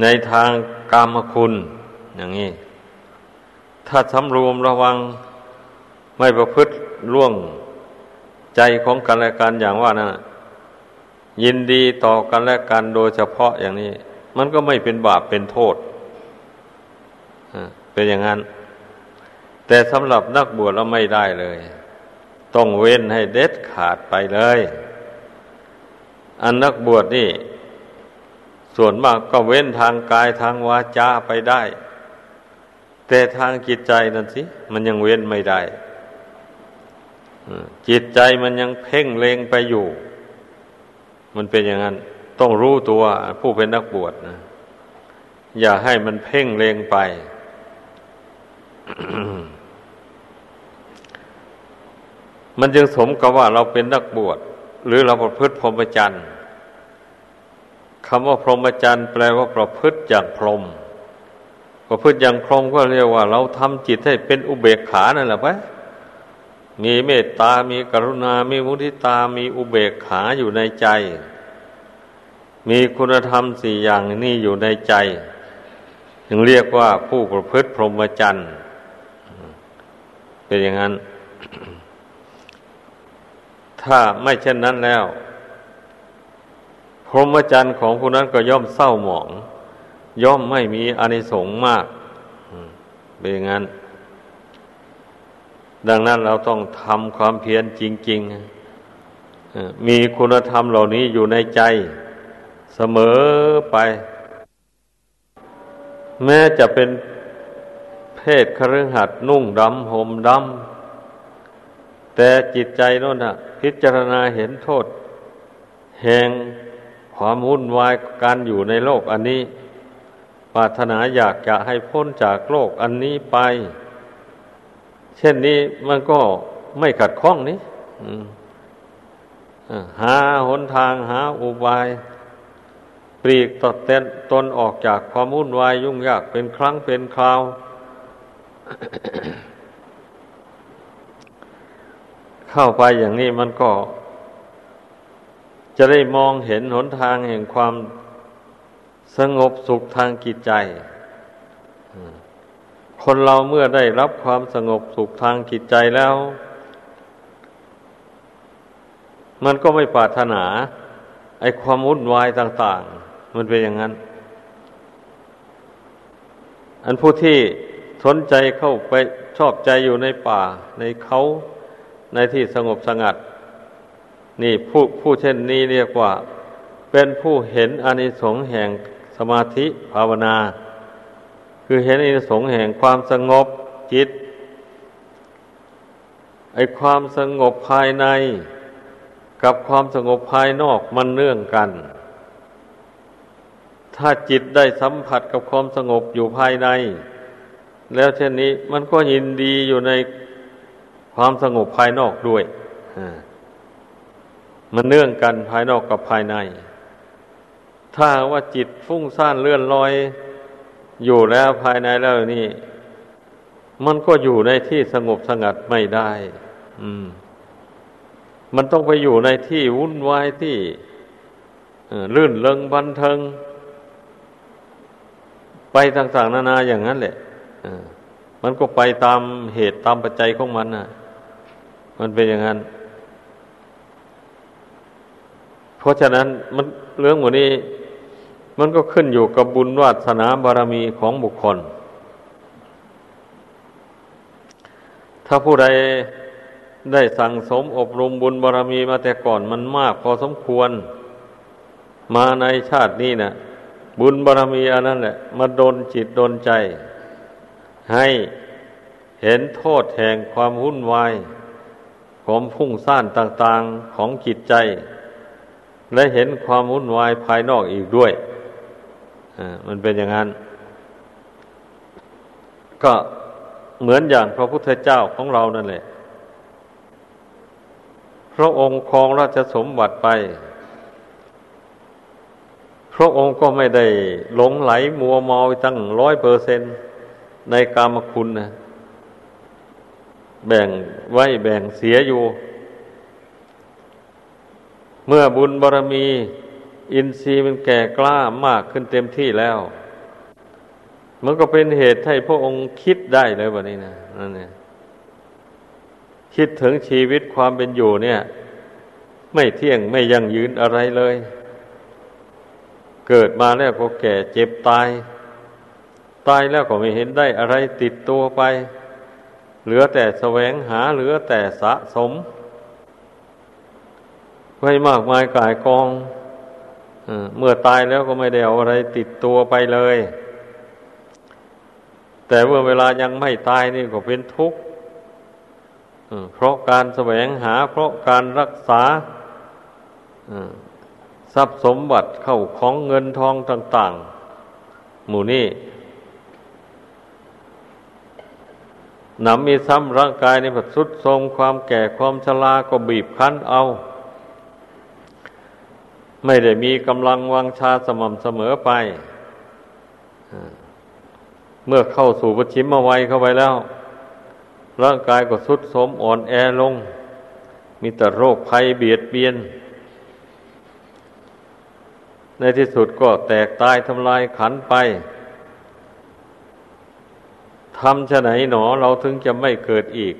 ในทางกามคุณอย่างนี้ ถ้าสำรวมระวังไม่ประพฤติล่วงใจของกันและกันอย่างว่านะั่น ยินดีต่อกันและกันโดยเฉพาะอย่างนี้ มันก็ไม่เป็นบาปเป็นโทษเป็นอย่างนั้น แต่สำหรับนักบวชเราไม่ได้เลย ต้องเว้นให้เด็ดขาดไปเลย อันนักบวชนี่ ส่วนมากก็เว้นทางกายทางวาจาไปได้ แต่ทางจิตใจนั่นสิ มันยังเว้นไม่ได้จิตใจมันยังเพ่งเลงไปอยู่ มันเป็นอย่างนั้น ต้องรู้ตัวผู้เป็นนักบวชนะ อย่าให้มันเพ่งเลงไป มันจึงสมกับว่าเราเป็นนักบวช หรือเราประพฤติพรหมจรรย์คำว่าพรหมจรรย์แปลว่าประพฤติอย่างพรหมประพฤติอย่างพรหมก็เรียกว่า เราทำจิตให้เป็นอุเบกขานั่นแหละไป มีเมตตา มีกรุณา มีมุทิตา มีอุเบกขาอยู่ในใจ มีคุณธรรมสี่อย่างนี้อยู่ในใจ ถึงเรียกว่าผู้ประพฤติพรหมจรรย์ เป็นอย่างนั้น ถ้าไม่เช่นนั้นแล้ว พรหมจรรย์ของผู้นั้นก็ย่อมเศร้าหมอง ย่อมไม่มีอานิสงส์มาก เป็นอย่างนั้น ดังนั้นเราต้องทำความเพียรจริง ๆ มีคุณธรรมเหล่านี้อยู่ในใจเสมอไป แม้จะเป็นเพศคฤหัสถ์นุ่งดำห่มดำแต่จิตใจนั่นนะพิจารณาเห็นโทษ แห่งความวุ่นวายการอยู่ในโลกอันนี้ปรารถนาอยากจะให้พ้นจากโลกอันนี้ไป เช่นนี้มันก็ไม่ขัดข้องนี้หาหนทางหาอุบาย ปลีกตัดเต้นตนออกจากความวุ่นวายยุ่งยากเป็นครั้งเป็นคราว เข้าไปอย่างนี้มันก็ จะได้มองเห็นหนทางแห่งความสงบสุขทางจิตใจ คนเราเมื่อได้รับความสงบสุขทางจิตใจแล้ว มันก็ไม่ปรารถนา ไอ้ความวุ่นวายต่าง ๆ มันเป็นอย่างนั้น อันผู้ที่สนใจเข้าไปชอบใจอยู่ในป่า ในเขาในที่สงบสงัด นี่ผู้ผู้เช่นนี้เรียกว่า เป็นผู้เห็นอานิสงส์แห่งสมาธิภาวนา คือเห็นอิสงแห่งความสงบจิต ไอความสงบภายใน กับความสงบภายนอกมันเนื่องกัน ถ้าจิตได้สัมผัสกับความสงบอยู่ภายใน แล้วเช่นนี้มันก็ยินดีอยู่ในความสงบภายนอกด้วย มันเนื่องกันภายนอกกับภายใน ถ้าว่าจิตฟุ้งซ่านเลื่อนลอย อยู่แล้วภายในแล้วนี่ มันก็อยู่ในที่สงบสงัดไม่ได้ อืม มันต้องไปอยู่ในที่วุ่นวายที่ลื่นเริงบันเทิง ไปต่าง ๆ นานาอย่างนั้นแหละมันก็ไปตามเหตุตามปัจจัยของมันนะมันเป็นอย่างนั้น เพราะฉะนั้นมันเรื่องหมดนี้ มันก็ขึ้นอยู่กับบุญวาสนาบารมีของบุคคล ถ้าผู้ใดได้สั่งสมอบรมบุญบารมีมาแต่ก่อนมันมากพอสมควร มาในชาตินี้นะ่ะ บุญบารมีอันนั้นแหละมาโดนจิตโดนใจ ให้เห็นโทษแห่งความวุ่นวายความพุ่งซ่านต่าง ๆของจิตใจ และเห็นความวุ่นวายภายนอกอีกด้วย มันเป็นอย่างนั้น ก็เหมือนอย่างพระพุทธเจ้าของเรานั่นแหละ พระองค์ครองราชสมบัติไป พระองค์ก็ไม่ได้หลงไหลมัวเมาตั้งร้อยเปอร์เซนในกามคุณนะแบ่งไว้แบ่งเสียอยู่ เมื่อบุญบารรมี อินทรีย์มันแก่กล้ามากขึ้นเต็มที่แล้ว มันก็เป็นเหตุให้พระองค์คิดได้เลยวันนี้นะนั่นเนี่ยคิดถึงชีวิตความเป็นอยู่เนี่ย ไม่เที่ยงไม่ยั่งยืนอะไรเลย เกิดมาแล้วก็แก่เจ็บตาย ตายแล้วก็ไม่เห็นได้อะไรติดตัวไป เหลือแต่แสวงหาเหลือแต่สะสมไว้มากมายกายกอง เมื่อตายแล้วก็ไม่ได้เอาอะไรติดตัวไปเลย แต่เมื่อเวลายังไม่ตายนี่ก็เป็นทุกข์เพราะการแสวงหา เพราะการรักษาทรัพย์สมบัติเข้าของเงินทองต่าง ๆ หมู่นี้หนำมีซ้ำร่างกายในผัดสุดทรงความแก่ความชราก็บีบคั้นเอา ไม่ได้มีกำลังวังชาสม่ำเสมอไป เมื่อเข้าสู่ปชิมมาวัยเข้าไปแล้ว ร่างกายก็สุดสมอ่อนแอลง มีแต่โรคภัยเบียดเบียน ในที่สุดก็แตกตายทำลายขันไปทำชะไหนหนอเราถึงจะไม่เกิดอีก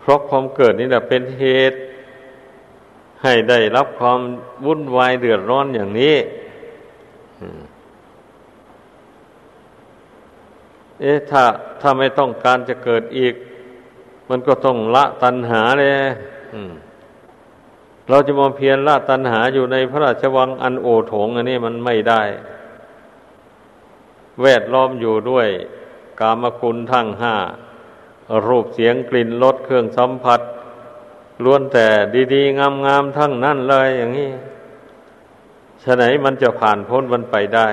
เพราะความเกิดนี่แหละเป็นเหตุ ให้ได้รับความวุ่นวายเดือดร้อนอย่างนี้เอ๊ะถ้าถ้าไม่ต้องการจะเกิดอีก มันก็ต้องละตัณหาเลยเราจะมาเพียรละตัณหาอยู่ในพระราชวังอันโอโถงอันนี้มันไม่ได้ แวดล้อมอยู่ด้วย กามคุณทั้งห้า รูปเสียงกลิ่นรสเครื่องสัมผัส ล้วนแต่ดีๆ งามๆทั้งนั้นเลยอย่างนี้ฉะไหนมันจะผ่านพ้นมันไปได้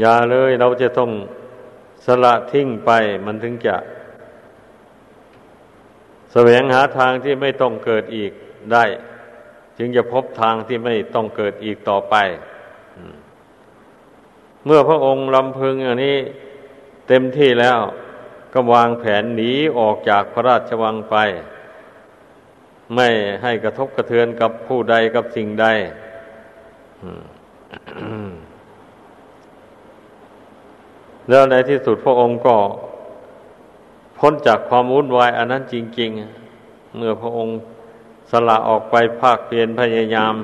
อย่าเลยเราจะต้องสละทิ้งไปมันถึงจะแสวงหาทางที่ไม่ต้องเกิดอีกได้ จึงจะพบทางที่ไม่ต้องเกิดอีกต่อไป เมื่อพระองค์ลำพึงอันนี้เต็มที่แล้ว ก็วางแผนหนีออกจากพระราชวังไป ไม่ให้กระทบกระเทือนกับผู้ใดกับสิ่งใดแล้วในที่สุดพระองค์ก็พ้นจากความวุ่นวายอันนั้นจริง ๆ เมื่อพระองค์สละออกไปภาคเพียรพยายาม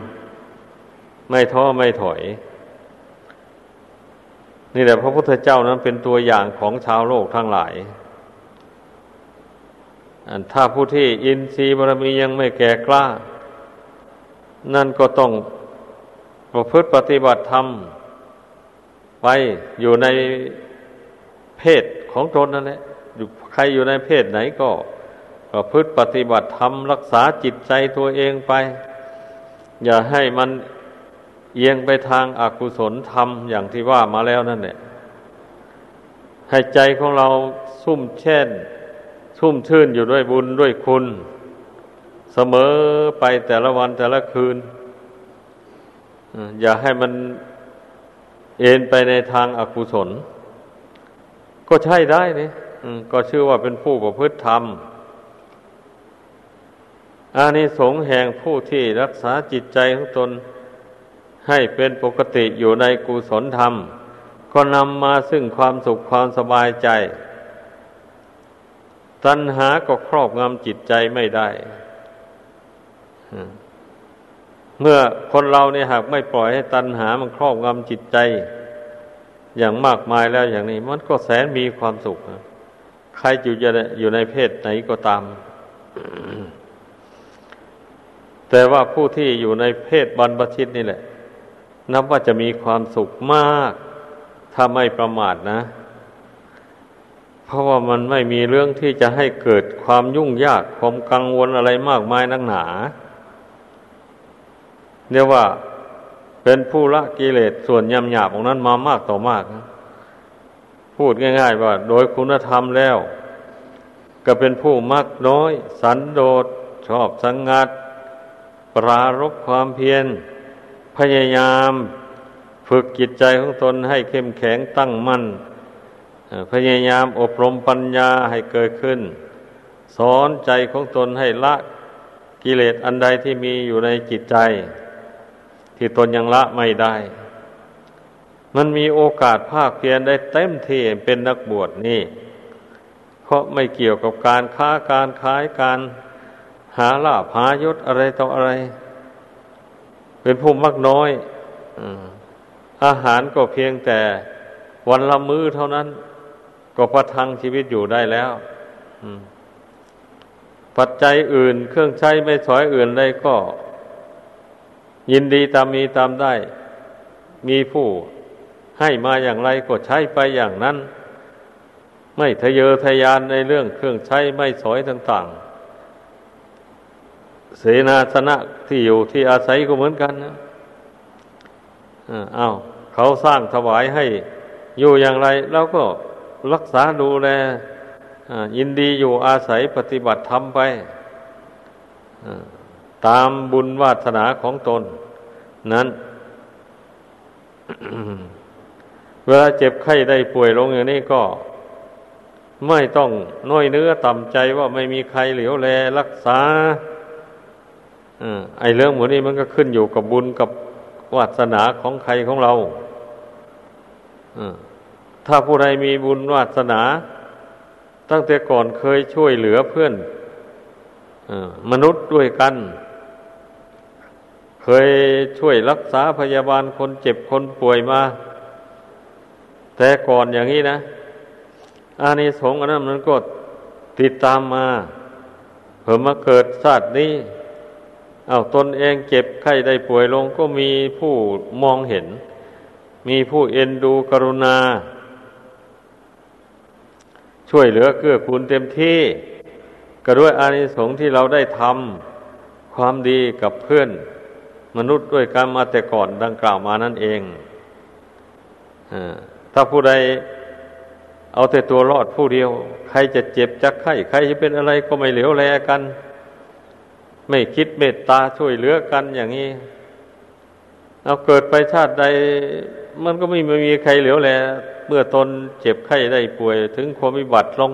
ไม่ท้อไม่ถอย นี่แหละพระพุทธเจ้านั้นเป็นตัวอย่างของชาวโลกทั้งหลาย ถ้าผู้ที่อินทรีย์บารมียังไม่แก่กล้า นั่นก็ต้องประพฤติปฏิบัติธรรมไปอยู่ในเพศของตนนั่นแหละใครอยู่ในเพศไหนก็ประพฤติปฏิบัติธรรมรักษาจิตใจตัวเองไป อย่าให้มันเอียงไปทางอากุศลธรรมอย่างที่ว่ามาแล้วนั่นแหละให้ใจของเราซุ่มแช่น ชุ่มชื่นอยู่ด้วยบุญด้วยคุณ เสมอไปแต่ละวันแต่ละคืน อย่าให้มันเอ็นไปในทางอากุศล ก็ใช่ได้นี่ก็ชื่อว่าเป็นผู้ประพฤติธรรมอานิสงส์แห่งผู้ที่รักษาจิตใจของตน ให้เป็นปกติอยู่ในกุศลธรรม ก็นำมาซึ่งความสุขความสบายใจ ตัณหาก็ครอบงำจิตใจไม่ได้ เมื่อคนเราเนี่ยหากไม่ปล่อยให้ตัณหามันครอบงำจิตใจ อย่างมากมายแล้วอย่างนี้ มันก็แสนมีความสุข ใครอยู่จะอยู่ในเพศไหนก็ตาม แต่ว่าผู้ที่อยู่ในเพศบรรพชิตนี่แหละ นับว่าจะมีความสุขมาก ถ้าไม่ประมาทนะ เพราะว่ามันไม่มีเรื่องที่จะให้เกิดความยุ่งยากความกังวลอะไรมากมายนักหนาเรียกว่าเป็นผู้ละกิเลสส่วนยำหยาบของนั้นมามากต่อมากนะพูดง่าย ๆ ว่า โดยคุณธรรมแล้ว ก็เป็นผู้มักน้อย สันโดษชอบสังงัด ปรารบความเพียร พยายาม ฝึกจิตใจของตนให้เข้มแข็งตั้งมั่น พยายามอบรมปัญญาให้เกิดขึ้น สอนใจของตนให้ละกิเลสอันใดที่มีอยู่ในจิตใจ ที่ตนยังละไม่ได้ มันมีโอกาสภาคเพียรได้เต็มที่เป็นนักบวชนี่ เพราะไม่เกี่ยวกับการค้าการขายการหาลาภหายศอะไรต่ออะไร เป็นผู้มักน้อยอาหารก็เพียงแต่วันละมื้อเท่านั้น ก็ประทังชีวิตอยู่ได้แล้วปัจจัยอื่นเครื่องใช้ไม่สอยอื่นใดก็ ยินดีตามมีตามได้ มีผู้ให้มาอย่างไรก็ใช้ไปอย่างนั้น ไม่ทะเยอทะยานในเรื่องเครื่องใช้ไม่สอยต่าง ๆ เสนาสนะที่อยู่ที่อาศัยก็เหมือนกันนะอ้าวเขาสร้างถวายให้อยู่อย่างไรเราก็ รักษาดูแลยินดีอยู่อาศัยปฏิบัติธรรมไปตามบุญวาสนาของตน นั้น เวลาเจ็บไข้ได้ป่วยลงอย่างนี้ก็ ไม่ต้องน้อยเนื้อต่ำใจว่าไม่มีใครเหลียวแลรักษาไอ้เรื่องหมดนี้มันก็ขึ้นอยู่กับบุญกับวาสนาของใครของเรา ถ้าผู้ใดมีบุญวาสนา ตั้งแต่ก่อนเคยช่วยเหลือเพื่อนอมนุษย์ด้วยกัน เคยช่วยรักษาพยาบาลคนเจ็บคนป่วยมา แต่ก่อนอย่างนี้นะอานิสงส์อันนั้นมันก็ติดตามมาเพิ่มมาเกิดชาตินี้เอาตนเองเจ็บไข้ได้ป่วยลงก็มีผู้มองเห็น มีผู้เอ็นดูกรุณา ช่วยเหลือเกื้อกูลเต็มที่ ก็ด้วยอานิสงส์ที่เราได้ทำความดีกับเพื่อน มนุษย์ด้วยกันมาแต่ก่อนดังกล่าวมานั่นเองถ้าผู้ใดเอาแต่ตัวรอดผู้เดียว ใครจะเจ็บจะไข้ใครจะเป็นอะไรก็ไม่เหลียวแลกัน ไม่คิดเมตตาช่วยเหลือกันอย่างนี้ เอาเกิดไปชาติใด มันก็ไม่มีใครเหลียวแลเมื่อตนเจ็บไข้ได้ป่วยถึงความวิบัติลง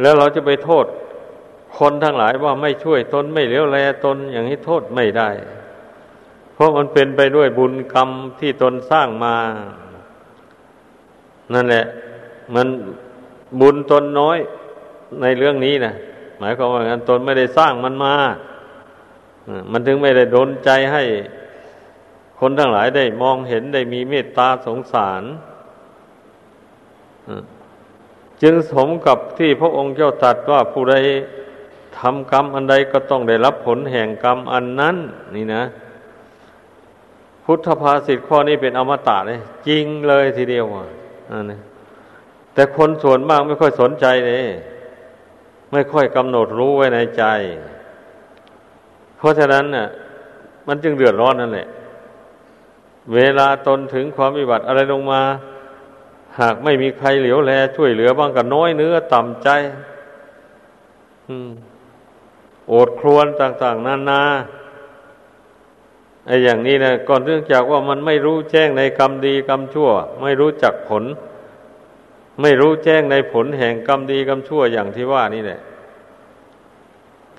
แล้วเราจะไปโทษ คนทั้งหลายว่าไม่ช่วยตนไม่เหลียวแลตนอย่างนี้โทษไม่ได้ เพราะมันเป็นไปด้วยบุญกรรมที่ตนสร้างมา นั่นแหละ มันบุญตนน้อยในเรื่องนี้นะหมายความว่ากันตนไม่ได้สร้างมันมามันถึงไม่ได้โดนใจให้ คนทั้งหลายได้มองเห็นได้มีเมตตาสงสารจึงสมกับที่พระองค์เจ้าตรัสว่าผู้ใดทำกรรมอันใดก็ต้องได้รับผลแห่งกรรมอันนั้น นี่นะ พุทธภาษิตข้อนี้เป็นอมตะเลย จริงเลยทีเดียวอะนแต่คนส่วนมากไม่ค่อยสนใจเลยไม่ค่อยกำหนดรู้ไว้ในใจ เพราะฉะนั้นน่ะ มันจึงเดือดร้อนนั่นแหละ เวลาตนถึงความวิบัติอะไรลงมา หากไม่มีใครเหลียวแล ช่วยเหลือบ้างก็น้อยเนื้อต่ำใจโอดครวนต่าง ๆ นานาไอ้อย่างนี้นะก่อนเนื่องจากว่ามันไม่รู้แจ้งในกรรมดีกรรมชั่ว ไม่รู้จักผล ไม่รู้แจ้งในผลแห่งกรรมดีกรรมชั่วอย่างที่ว่านี่แหละ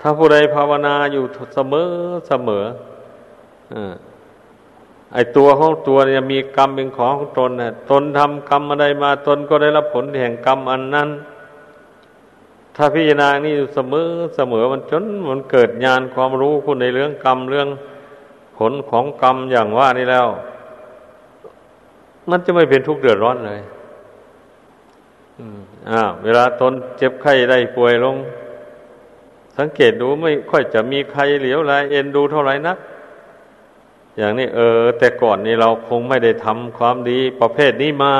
ถ้าผู้ใดภาวนาอยู่เสมอเสมออ ไอตัวของตัวเนี่ยมีกรรมเป็นของของตนน่ะตนทำกรรมอะไรมาตนก็ได้รับผลแห่งกรรมอันนั้น ถ้าพิจารณานี่เสมอเสมอมันจนมันเกิดญาณความรู้คุณในเรื่องกรรมเรื่องผลของกรรมอย่างว่านี่แล้ว มันจะไม่เป็นทุกข์เดือดร้อนเลยอ่า เวลาตนเจ็บไข้ได้ป่วยลง สังเกตดูไม่ค่อยจะมีใครเหลียวแลเอ็นดูเท่าไหร่นัก อย่างนี้เออ แต่ก่อนนี้เราคงไม่ได้ทำความดีประเภทนี้มา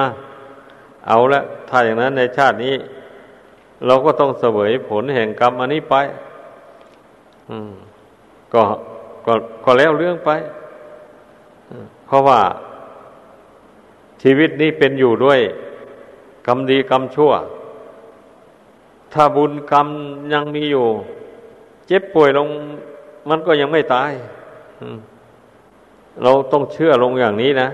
เอาละถ้าอย่างนั้นในชาตินี้ เราก็ต้องเสวยผลแห่งกรรมอันนี้ไป อืม ก็ก็ก็แล้วเรื่องไป เพราะว่า ชีวิตนี้เป็นอยู่ด้วย กรรมดีกรรมชั่ว ถ้าบุญกรรมยังมีอยู่ เจ็บป่วยลง มันก็ยังไม่ตาย อืม เราต้องเชื่อลงอย่างนี้นะ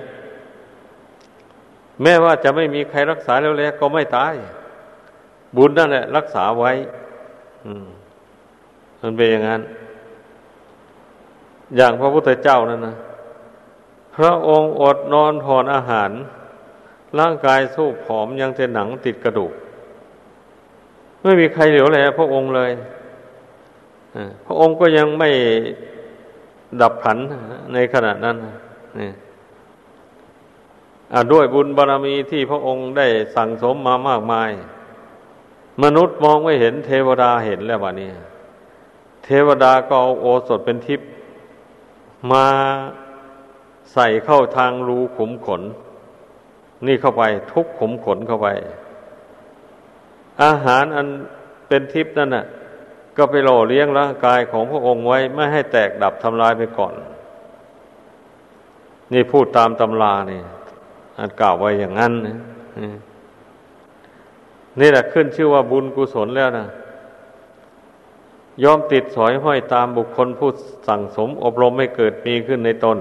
แม้ว่าจะไม่มีใครรักษาแล้วแลก็ไม่ตาย บุญนั่นแหละ รักษาไว้มันเป็นอย่างนั้น อย่างพระพุทธเจ้านั่นนะพพระองค์อดนอนผ่อนอาหาร ร่างกายสู้ผอมยังแต่หนังติดกระดูก ไม่มีใครเหลียวแลพระองค์เลยพระองค์ก็ยังไม่ ดับขันในขณะนั้นนี่ด้วยบุญบารรมีที่พระองค์ได้สั่งสมมามากมาย มนุษย์มองไม่เห็นเทวดาเห็นแล้ววะนี่เทวดาก็เอาโอสถเป็นทิพย์มาใส่เข้าทางรูขุมขน นี่เข้าไปทุกขุมขนเข้าไป อาหารอันเป็นทิพย์นั่นน่ะ ก็ไปหล่อเลี้ยงร่างกายของพระองค์ไว้ไม่ให้แตกดับทำลายไปก่อน นี่พูดตามตำรานี่อันกล่าวไว้อย่างนั้นนี่แหละขึ้นชื่อว่าบุญกุศลแล้วนะยอมติดสอยห้อยตามบุคคลผู้สั่งสมอบรมให้เกิดมีขึ้นในตน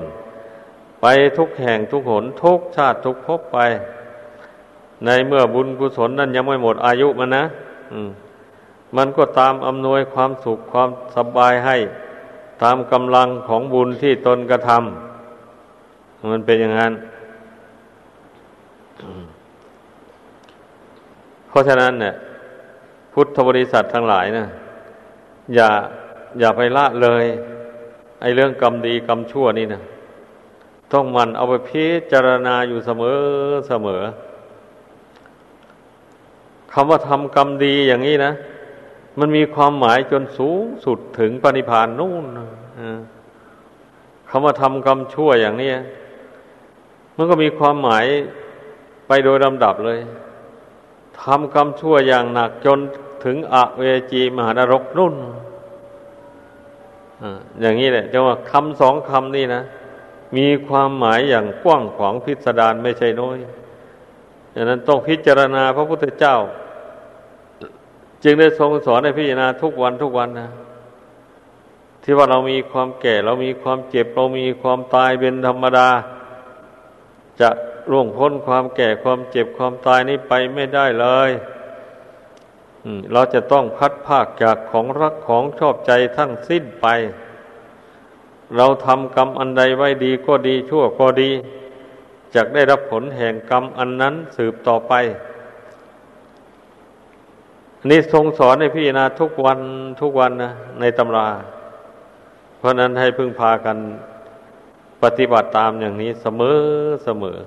ไปทุกแห่งทุกหนทุกชาติทุกภพไป ในเมื่อบุญกุศลนั้นยังไม่หมดอายุมันนะมั มันก็ตามอำนวยความสุขความสบายให้ ตามกำลังของบุญที่ตนกระทำมันเป็นอย่างนั้น เพราะฉะนั้นเนี่ยพุทธบริษัททั้งหลายนะอย่าอย่าไปละเลย ไอ้เรื่องกรรมดีกรรมชั่วนี่นะต้องมันเอาไปพิจารณาอยู่เสมอเสมอคำว่าทำกรรมดีอย่างนี้นะ มันมีความหมายจนสูงสุดถึงปณิพานนู่นคำว่าทำกรรมชั่วอย่างนี้มันก็มีความหมายไปโดยลำดับเลยทำกรรมชั่วอย่างหนักจนถึงอเวจีมหานรกนุ่นอย่างนี้แหละจังว่าคำสองคำนี่นะ มีความหมายอย่างกว้างขวางพิสดารไม่ใช่น้อยดังนั้นต้องพิจารณาพระพุทธเจ้า จึงได้ทรงสอนให้พิจารณาทุกวันทุกวันนะที่ว่าเรามีความแก่เรามีความเจ็บ เรามีความตายเป็นธรรมดา จะล่วงพ้นความแก่ความเจ็บความตายนี้ไปไม่ได้เลยเราจะต้องพัดภาคจากของรักของชอบใจทั้งสิ้นไป เราทำกรรมอันใดไว้ดีก็ดีชั่วก็ดีจะได้รับผลแห่งกรรมอันนั้นสืบต่อไป นี่ทรงสอนในพี่นาทุกวันทุกวันนะในตำรา เพราะนั้นให้พึ่งพากันปฏิบัติตามอย่างนี้เสมอเสมอ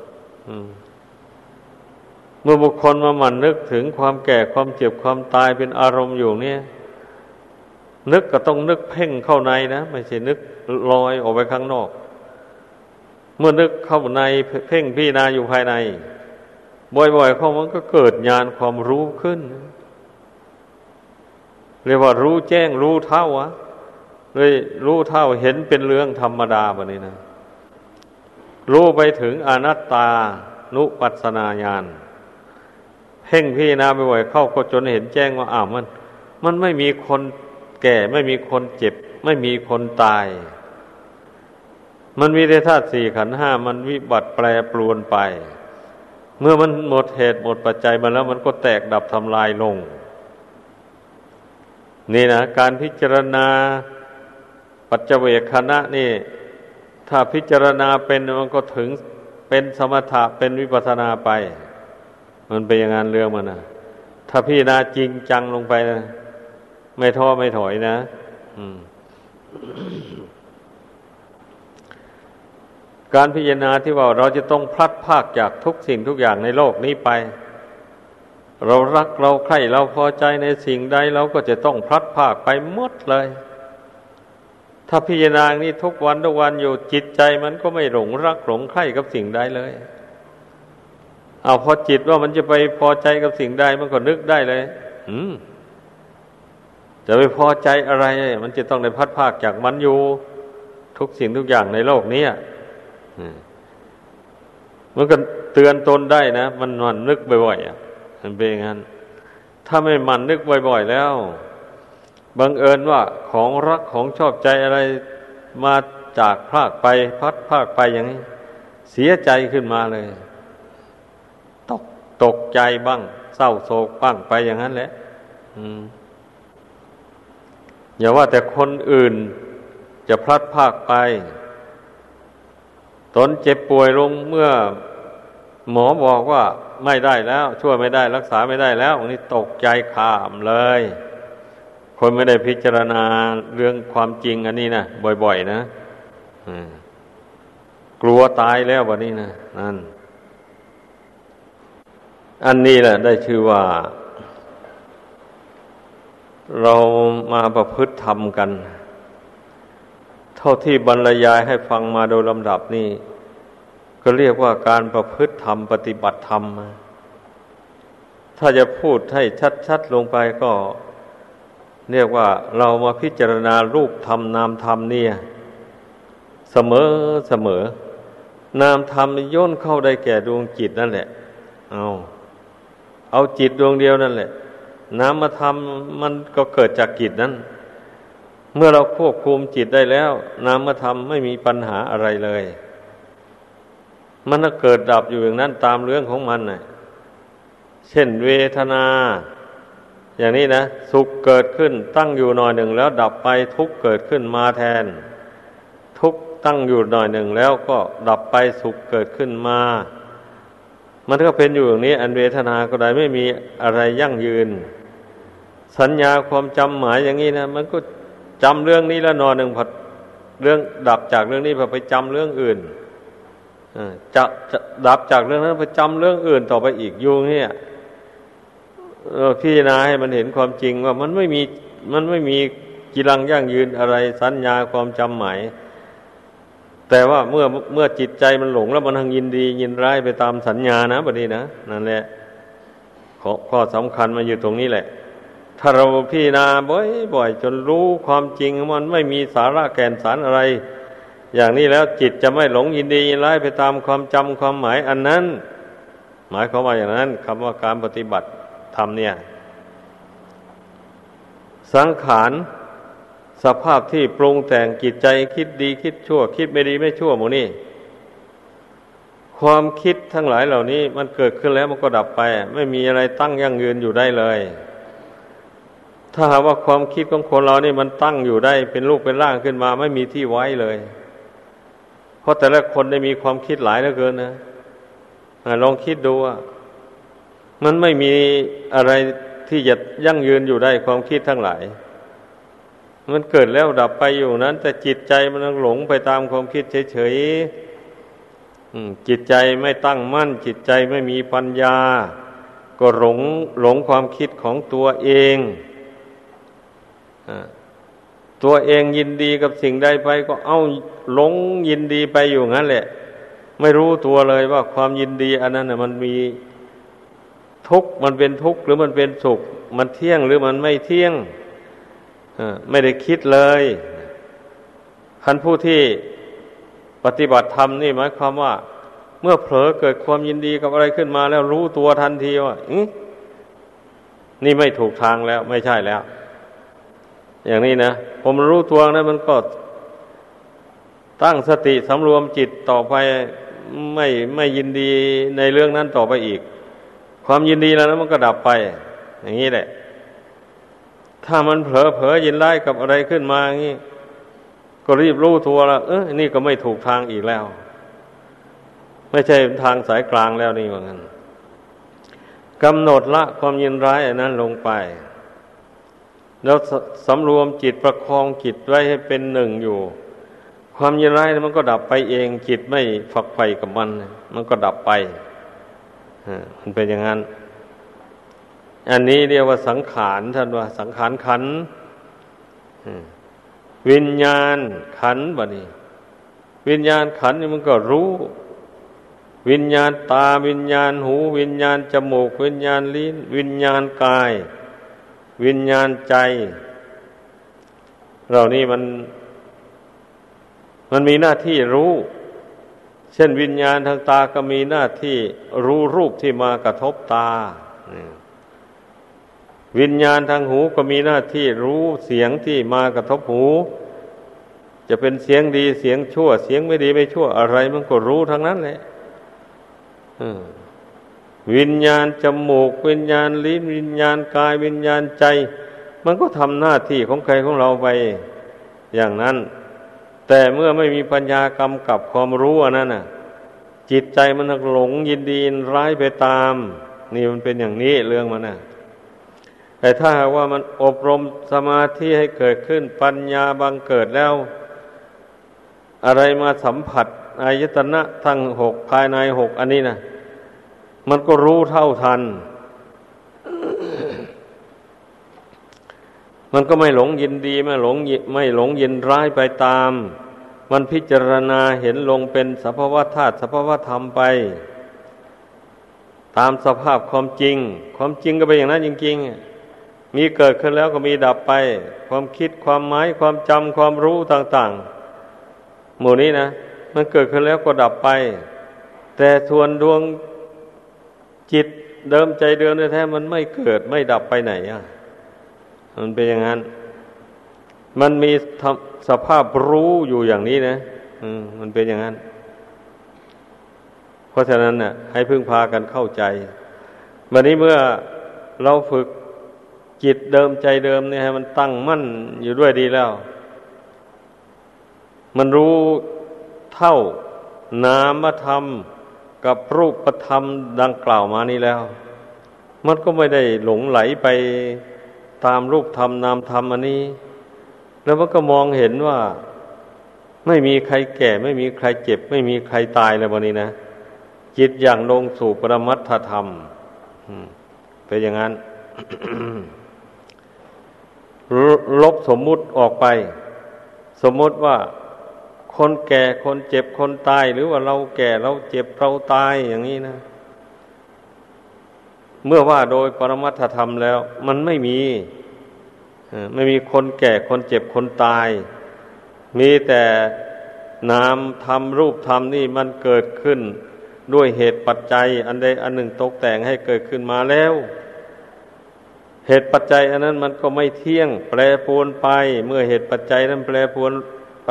เมื่อบุคคลมาหมั่นนึกถึงความแก่ความเจ็บความตายเป็นอารมณ์อยู่เนี่ย นึกก็ต้องนึกเพ่งเข้าในนะไม่ใช่นึกลอยออกไปข้างนอก เมื่อนึกเข้าในเพ่งพี่นาอยู่ภายใน บ่อยๆเข้ามันก็เกิดญาณความรู้ขึ้น เรียกว่ารู้แจ้งรู้เท่าอะเลยรู้เท่าเห็นเป็นเรื่องธรรมดาแบบนี้นะรู้ไปถึงอนัตตานุปัสนาญาณเพ่งพี่นาไปบ่อยเข้าก็จนเห็นแจ้งว่าอ้าวมัน มันไม่มีคนแก่ไม่มีคนเจ็บ ไม่มีคนตาย มันมีแต่ธาตุสี่ขันห้ามันวิบัติแปรปรวนไป เมื่อมันหมดเหตุหมดปัจจัยมาแล้วมันก็แตกดับทำลายลง นี่นะการพิจารณาปัจเจเวคณะนี่ ถ้าพิจารณาเป็นมันก็ถึงเป็นสมถะเป็นวิปัสนาไป มันเป็นอย่างนั้นเรื่องมันนะถ้าพี่นาจริงจังลงไปนะไม่ท้อไม่ถอยนะการพิจารณาที่ว่าเราจะต้องพลัดพากจากทุกสิ่งทุกอย่างในโลกนี้ไป เรารักเราใคร่เราพอใจในสิ่งใดเราก็จะต้องพลัดพากไปหมดเลย ถ้าพิจารณานี้ทุกวันทุกวันอยู่จิตใจมันก็ไม่หลงรักหลงใคร่กับสิ่งใดเลย เอาพอจิตว่ามันจะไปพอใจกับสิ่งใดมันก็นึกได้เลย อืมจะไปพอใจอะไร มันจะต้องได้พัดภาคจากมันอยู่ ทุกสิ่งทุกอย่างในโลกนี้มันก็เตือนตนได้นะ มันมันนึกบ่อยๆอะ มันเป็นอย่างนั้นถ้าไม่มันนึกบ่อยๆแล้ว บังเอิญว่าของรักของชอบใจอะไรมาจากภาคไปพัดภาคไปอย่างนี้ เสียใจขึ้นมาเลย ตกตกใจบ้าง เศร้าโศกบ้างไปอย่างนั้นแหละอย่าว่าแต่คนอื่นจะพลัดพากไป ตนเจ็บป่วยลงเมื่อหมอบอกว่า ไม่ได้แล้ว ช่วยไม่ได้รักษาไม่ได้แล้วอันนี้ตกใจขามเลย คนไม่ได้พิจารณาเรื่องความจริงอันนี้นะบ่อย ๆ นะกลัวตายแล้ววันนี้นะนั่น อันนี้แหละ ได้ชื่อว่า เรามาประพฤติธรรมกัน เท่าที่บรรยายให้ฟังมาโดยลำดับนี่ ก็เรียกว่าการประพฤติธรรมปฏิบัติธรรม ถ้าจะพูดให้ชัดๆลงไปก็ เรียกว่าเรามาพิจารณารูปธรรมนามธรรมเนี่ย เสมอเสมอ นามธรรมย่นเข้าได้แก่ดวงจิตนั่นแหละ เอาเอาจิตดวงเดียวนั่นแหละ นามธรรมมันก็เกิดจากจิตนั้น เมื่อเราควบคุมจิตได้แล้ว นามธรรมไม่มีปัญหาอะไรเลย มันก็เกิดดับอยู่อย่างนั้นตามเรื่องของมันน่ะเช่นเวทนา อย่างนี้นะสุขเกิดขึ้นตั้งอยู่หน่อยหนึ่งแล้วดับไปทุกเกิดขึ้นมาแทน ทุกตั้งอยู่หน่อยหนึ่งแล้วก็ดับไปสุขเกิดขึ้นมา มันก็เป็นอยู่อย่างนี้ อันเวทนาก็ได้ไม่มีอะไรยั่งยืน สัญญาความจำหมายอย่างนี้นะมันก็จำเรื่องนี้แล้วนอนหนึ่งพอเรื่องดับจากเรื่องนี้พอไปจำเรื่องอื่น จะจะดับจากเรื่องนั้นไปจำเรื่องอื่นต่อไปอีกอยู่เนี่ยพี่นาให้มันเห็นความจริงว่ามันไม่มีมันไม่มีกิรังยั่งยืนอะไรสัญญาความจำหมาย แต่ว่าเมื่อเมื่อจิตใจมันหลงแล้วมันทังยินดียินร้ายไปตามสัญญานะประเดี๋นะนั่นแหละข้อสำคัญมาอยู่ตรงนี้แหละ ถ้าเราพี่นาบ่อยๆจนรู้ความจริงมันไม่มีสาระแก่นสารอะไร อย่างนี้แล้วจิตจะไม่หลงยินดียินร้ายไปตามความจำความหมายอันนั้น หมายความว่าอย่างนั้นคำว่าการปฏิบัติธรรมเนี่ย สังขารสภาพที่ปรุงแต่งจิตใจคิดดีคิดชั่ว คิดไม่ดีไม่ชั่วหมูนี่ ความคิดทั้งหลายเหล่านี้ มันเกิดขึ้นแล้วมันก็ดับไป ไม่มีอะไรตั้งยั่งยืนอยู่ได้เลย ถ้าหากว่าความคิดของคนเรานี่มันตั้งอยู่ได้ เป็นรูปเป็นร่างขึ้นมา ไม่มีที่ไว้เลย ราะแต่ละคนได้มีความคิดหลายเหลือเกินนะลองคิดดูว่ามันไม่มีอะไรที่จะยั่งยืนอยู่ได้ความคิดทั้งหลาย มันเกิดแล้วดับไปอยู่นั้น แต่จิตใจมันหลงไปตามความคิดเฉยๆจิตใจไม่ตั้งมั่น จิตใจไม่มีปัญญา ก็หลงหลงความคิดของตัวเอง ตัวเองยินดีกับสิ่งใดไปก็เอาหลงยินดีไปอยู่งั้นแหละ ไม่รู้ตัวเลยว่าความยินดี อันนั้นน่ะมันมีทุกข์มันเป็นทุกข์หรือมันเป็นสุข มันเที่ยงหรือมันไม่เที่ยงไม่ได้คิดเลยคันผู้ที่ปฏิบัติธรรมนี่หมายความว่า เมื่อเผลอเกิดความยินดีกับอะไรขึ้นมาแล้วรู้ตัวทันทีว่านี่ไม่ถูกทางแล้วไม่ใช่แล้ว อย่างนี้นะผมรู้ตัวนะมันก็ตั้งสติสำรวมจิตต่อไปไม่ไม่ยินดีในเรื่องนั้นต่อไปอีก ความยินดีแล้วนะมันก็ดับไป อย่างนี้แหละ ถ้ามันเผลอเผลอยินไล่กับอะไรขึ้นมาอย่างนี้ก็รีบรู้ตัวแล้วเออนี่ก็ไม่ถูกทางอีกแล้ว ไม่ใช่ทางสายกลางแล้วนี่ว่างั้นกำหนดละความยินร้ายอันนั้นลงไป แล้วสำรวมจิตประคองจิตไว้ให้เป็นหนึ่งอยู่ ความยินร้ายมันก็ดับไปเอง จิตไม่ฝักใฝ่กับมัน มันก็ดับไปมันเป็นอย่างนั้น อันนี้เรียกว่าสังขารท่านว่า สังขารขันวิญญาณขันบะนี่วิญญาณขันนี่มันก็รู้ วิญญาณตาวิญญาณหู วิญญาณจมูก วิญญาณลิ้น วิญญาณกาย วิญญาณใจ เรานี่มัน มันมีหน้าที่รู้ เช่นวิญญาณทางตาก็มีหน้าที่รู้รูปที่มากระทบตา วิญญาณทางหูก็มีหน้าที่รู้เสียงที่มากระทบหู จะเป็นเสียงดีเสียงชั่ว เสียงไม่ดีไม่ชั่วอะไร มันก็รู้ทั้งนั้นแหละ วิญญาณจมูก วิญญาณลิ้นวิญญาณกายวิญญาณใจ มันก็ทำหน้าที่ของใครของเราไปอย่างนั้น แต่เมื่อไม่มีปัญญากำกับความรู้อันนั้นน่ะ จิตใจมันหลงยินดีร้ายไปตาม นี่มันเป็นอย่างนี้เรื่องมันน่ะแต่ถ้าหากว่ามันอบรมสมาธิให้เกิดขึ้นปัญญาบังเกิดแล้ว อะไรมาสัมผัสอายตนะทั้งหกภายในหกอันนี้นะ มันก็รู้เท่าทัน มันก็ไม่หลงยินดีไม่หลงไม่หลงยินร้ายไปตาม มันพิจารณาเห็นลงเป็นสภาวะธาตุสภาวะธรรมไป ตามสภาพความจริง ความจริงก็เป็นอย่างนั้นจริงๆมีเกิดขึ้นแล้วก็มีดับไป ความคิดความหมายความจำความรู้ต่าง ๆ หมู่นี้นะมันเกิดขึ้นแล้วก็ดับไป แต่ส่วนดวง จิตเดิมใจเดิมแท้มันไม่เกิดไม่ดับไปไหนอะมันเป็นอย่างนั้น มันมีสภาพรู้อยู่อย่างนี้นะมันเป็นอย่างนั้น เพราะฉะนั้นน่ะ ให้พึ่งพากันเข้าใจวันนี้เมื่อเราฝึกจิตเดิมใจเดิมเนี่ยให้มันตั้งมั่นอยู่ด้วยดีแล้ว มันรู้เท่านามธรรม กับรูปธรรมดังกล่าวมานี้แล้ว มันก็ไม่ได้หลงไหลไปตามรูปธรรมนามธรรมอันนี้ แล้วมันก็มองเห็นว่า ไม่มีใครแก่ ไม่มีใครเจ็บ ไม่มีใครตายแล้ววันนี้นะจิตอย่างลงสู่ปรมัตถธรรมเป็นอย่างนั้นลบสมมุติออกไป สมมุติว่า คนแก่คนเจ็บคนตาย หรือว่าเราแก่เราเจ็บเราตายอย่างนี้นะ เมื่อว่าโดยปรมัตถธรรมแล้ว มันไม่มีไม่มีคนแก่คนเจ็บคนตาย มีแต่นามธรรมรูปธรรมนี่มันเกิดขึ้น ด้วยเหตุปัจจัย อันใดอันหนึ่งตกแต่งให้เกิดขึ้นมาแล้ว เหตุปัจจัย อันนั้นมันก็ไม่เที่ยง แปรปรวนไป เมื่อเหตุปัจจัยนั้นแปรปรวน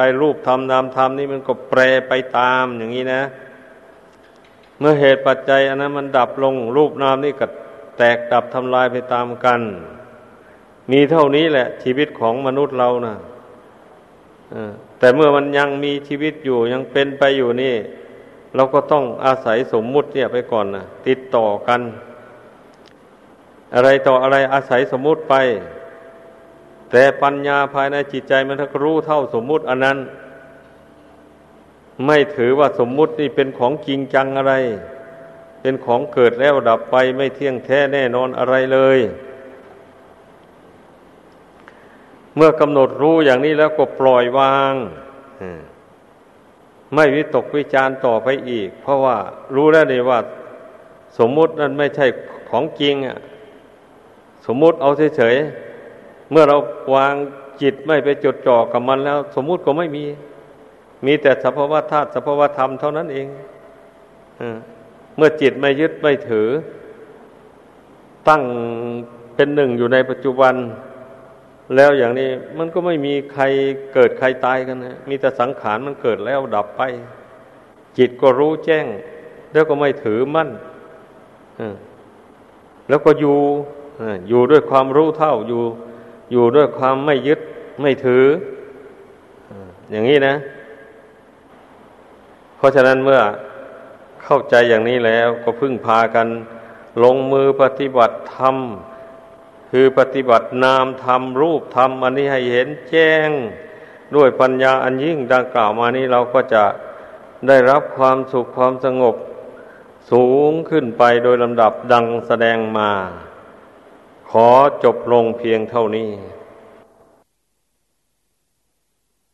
ไปรูปธรรมนามธรรมนี่มันก็แปรไปตามอย่างนี้นะ เมื่อเหตุปัจจัยอันนั้นมันดับลง รูปนามนี่ก็แตกดับทำลายไปตามกัน มีเท่านี้แหละ ชีวิตของมนุษย์เรานะแต่เมื่อมันยังมีชีวิตอยู่ยังเป็นไปอยู่นี่ เราก็ต้องอาศัยสมมุติเนี่ยไปก่อนนะติดต่อกัน อะไรต่ออะไรอาศัยสมมุติไป แต่ปัญญาภายในจิตใจมันถ้ารู้เท่าสมมุติอันนั้น ไม่ถือว่าสมมุตินี่เป็นของจริงจังอะไร เป็นของเกิดแล้วดับไปไม่เที่ยงแท้แน่นอนอะไรเลย เมื่อกำหนดรู้อย่างนี้แล้วก็ปล่อยวางไม่วิตกวิจารต่อไปอีก เพราะว่ารู้แล้วนี่ว่า สมมุตินั้นไม่ใช่ของจริงอะ สมมุติเอาเฉยๆ เมื่อเราวางจิตไม่ไปจดจ่อกับมันแล้ว สมมุติก็ไม่มี มีแต่สภาวะธาตุสภาวะธรรมเท่านั้นเองเมื่อจิตไม่ยึดไม่ถือ ตั้งเป็นหนึ่งอยู่ในปัจจุบัน แล้วอย่างนี้มันก็ไม่มีใครเกิดใครตายกันนะมีแต่สังขารมันเกิดแล้วดับไป จิตก็รู้แจ้ง แล้วก็ไม่ถือมั่นแล้วก็อยู่อยู่ด้วยความรู้เท่าอยู่ อยู่ด้วยความไม่ยึดไม่ถือ อย่างนี้นะ เพราะฉะนั้นเมื่อเข้าใจอย่างนี้แล้วก็พึ่งพากัน ลงมือปฏิบัติธรรม คือปฏิบัตินามธรรม รูปธรรม อันนี้ให้เห็นแจ้ง ด้วยปัญญาอันยิ่งดังกล่าวมานี้เราก็จะได้รับความสุขความสงบสูงขึ้นไปโดยลำดับดังแสดงมา ขอจบลงเพียงเท่านี้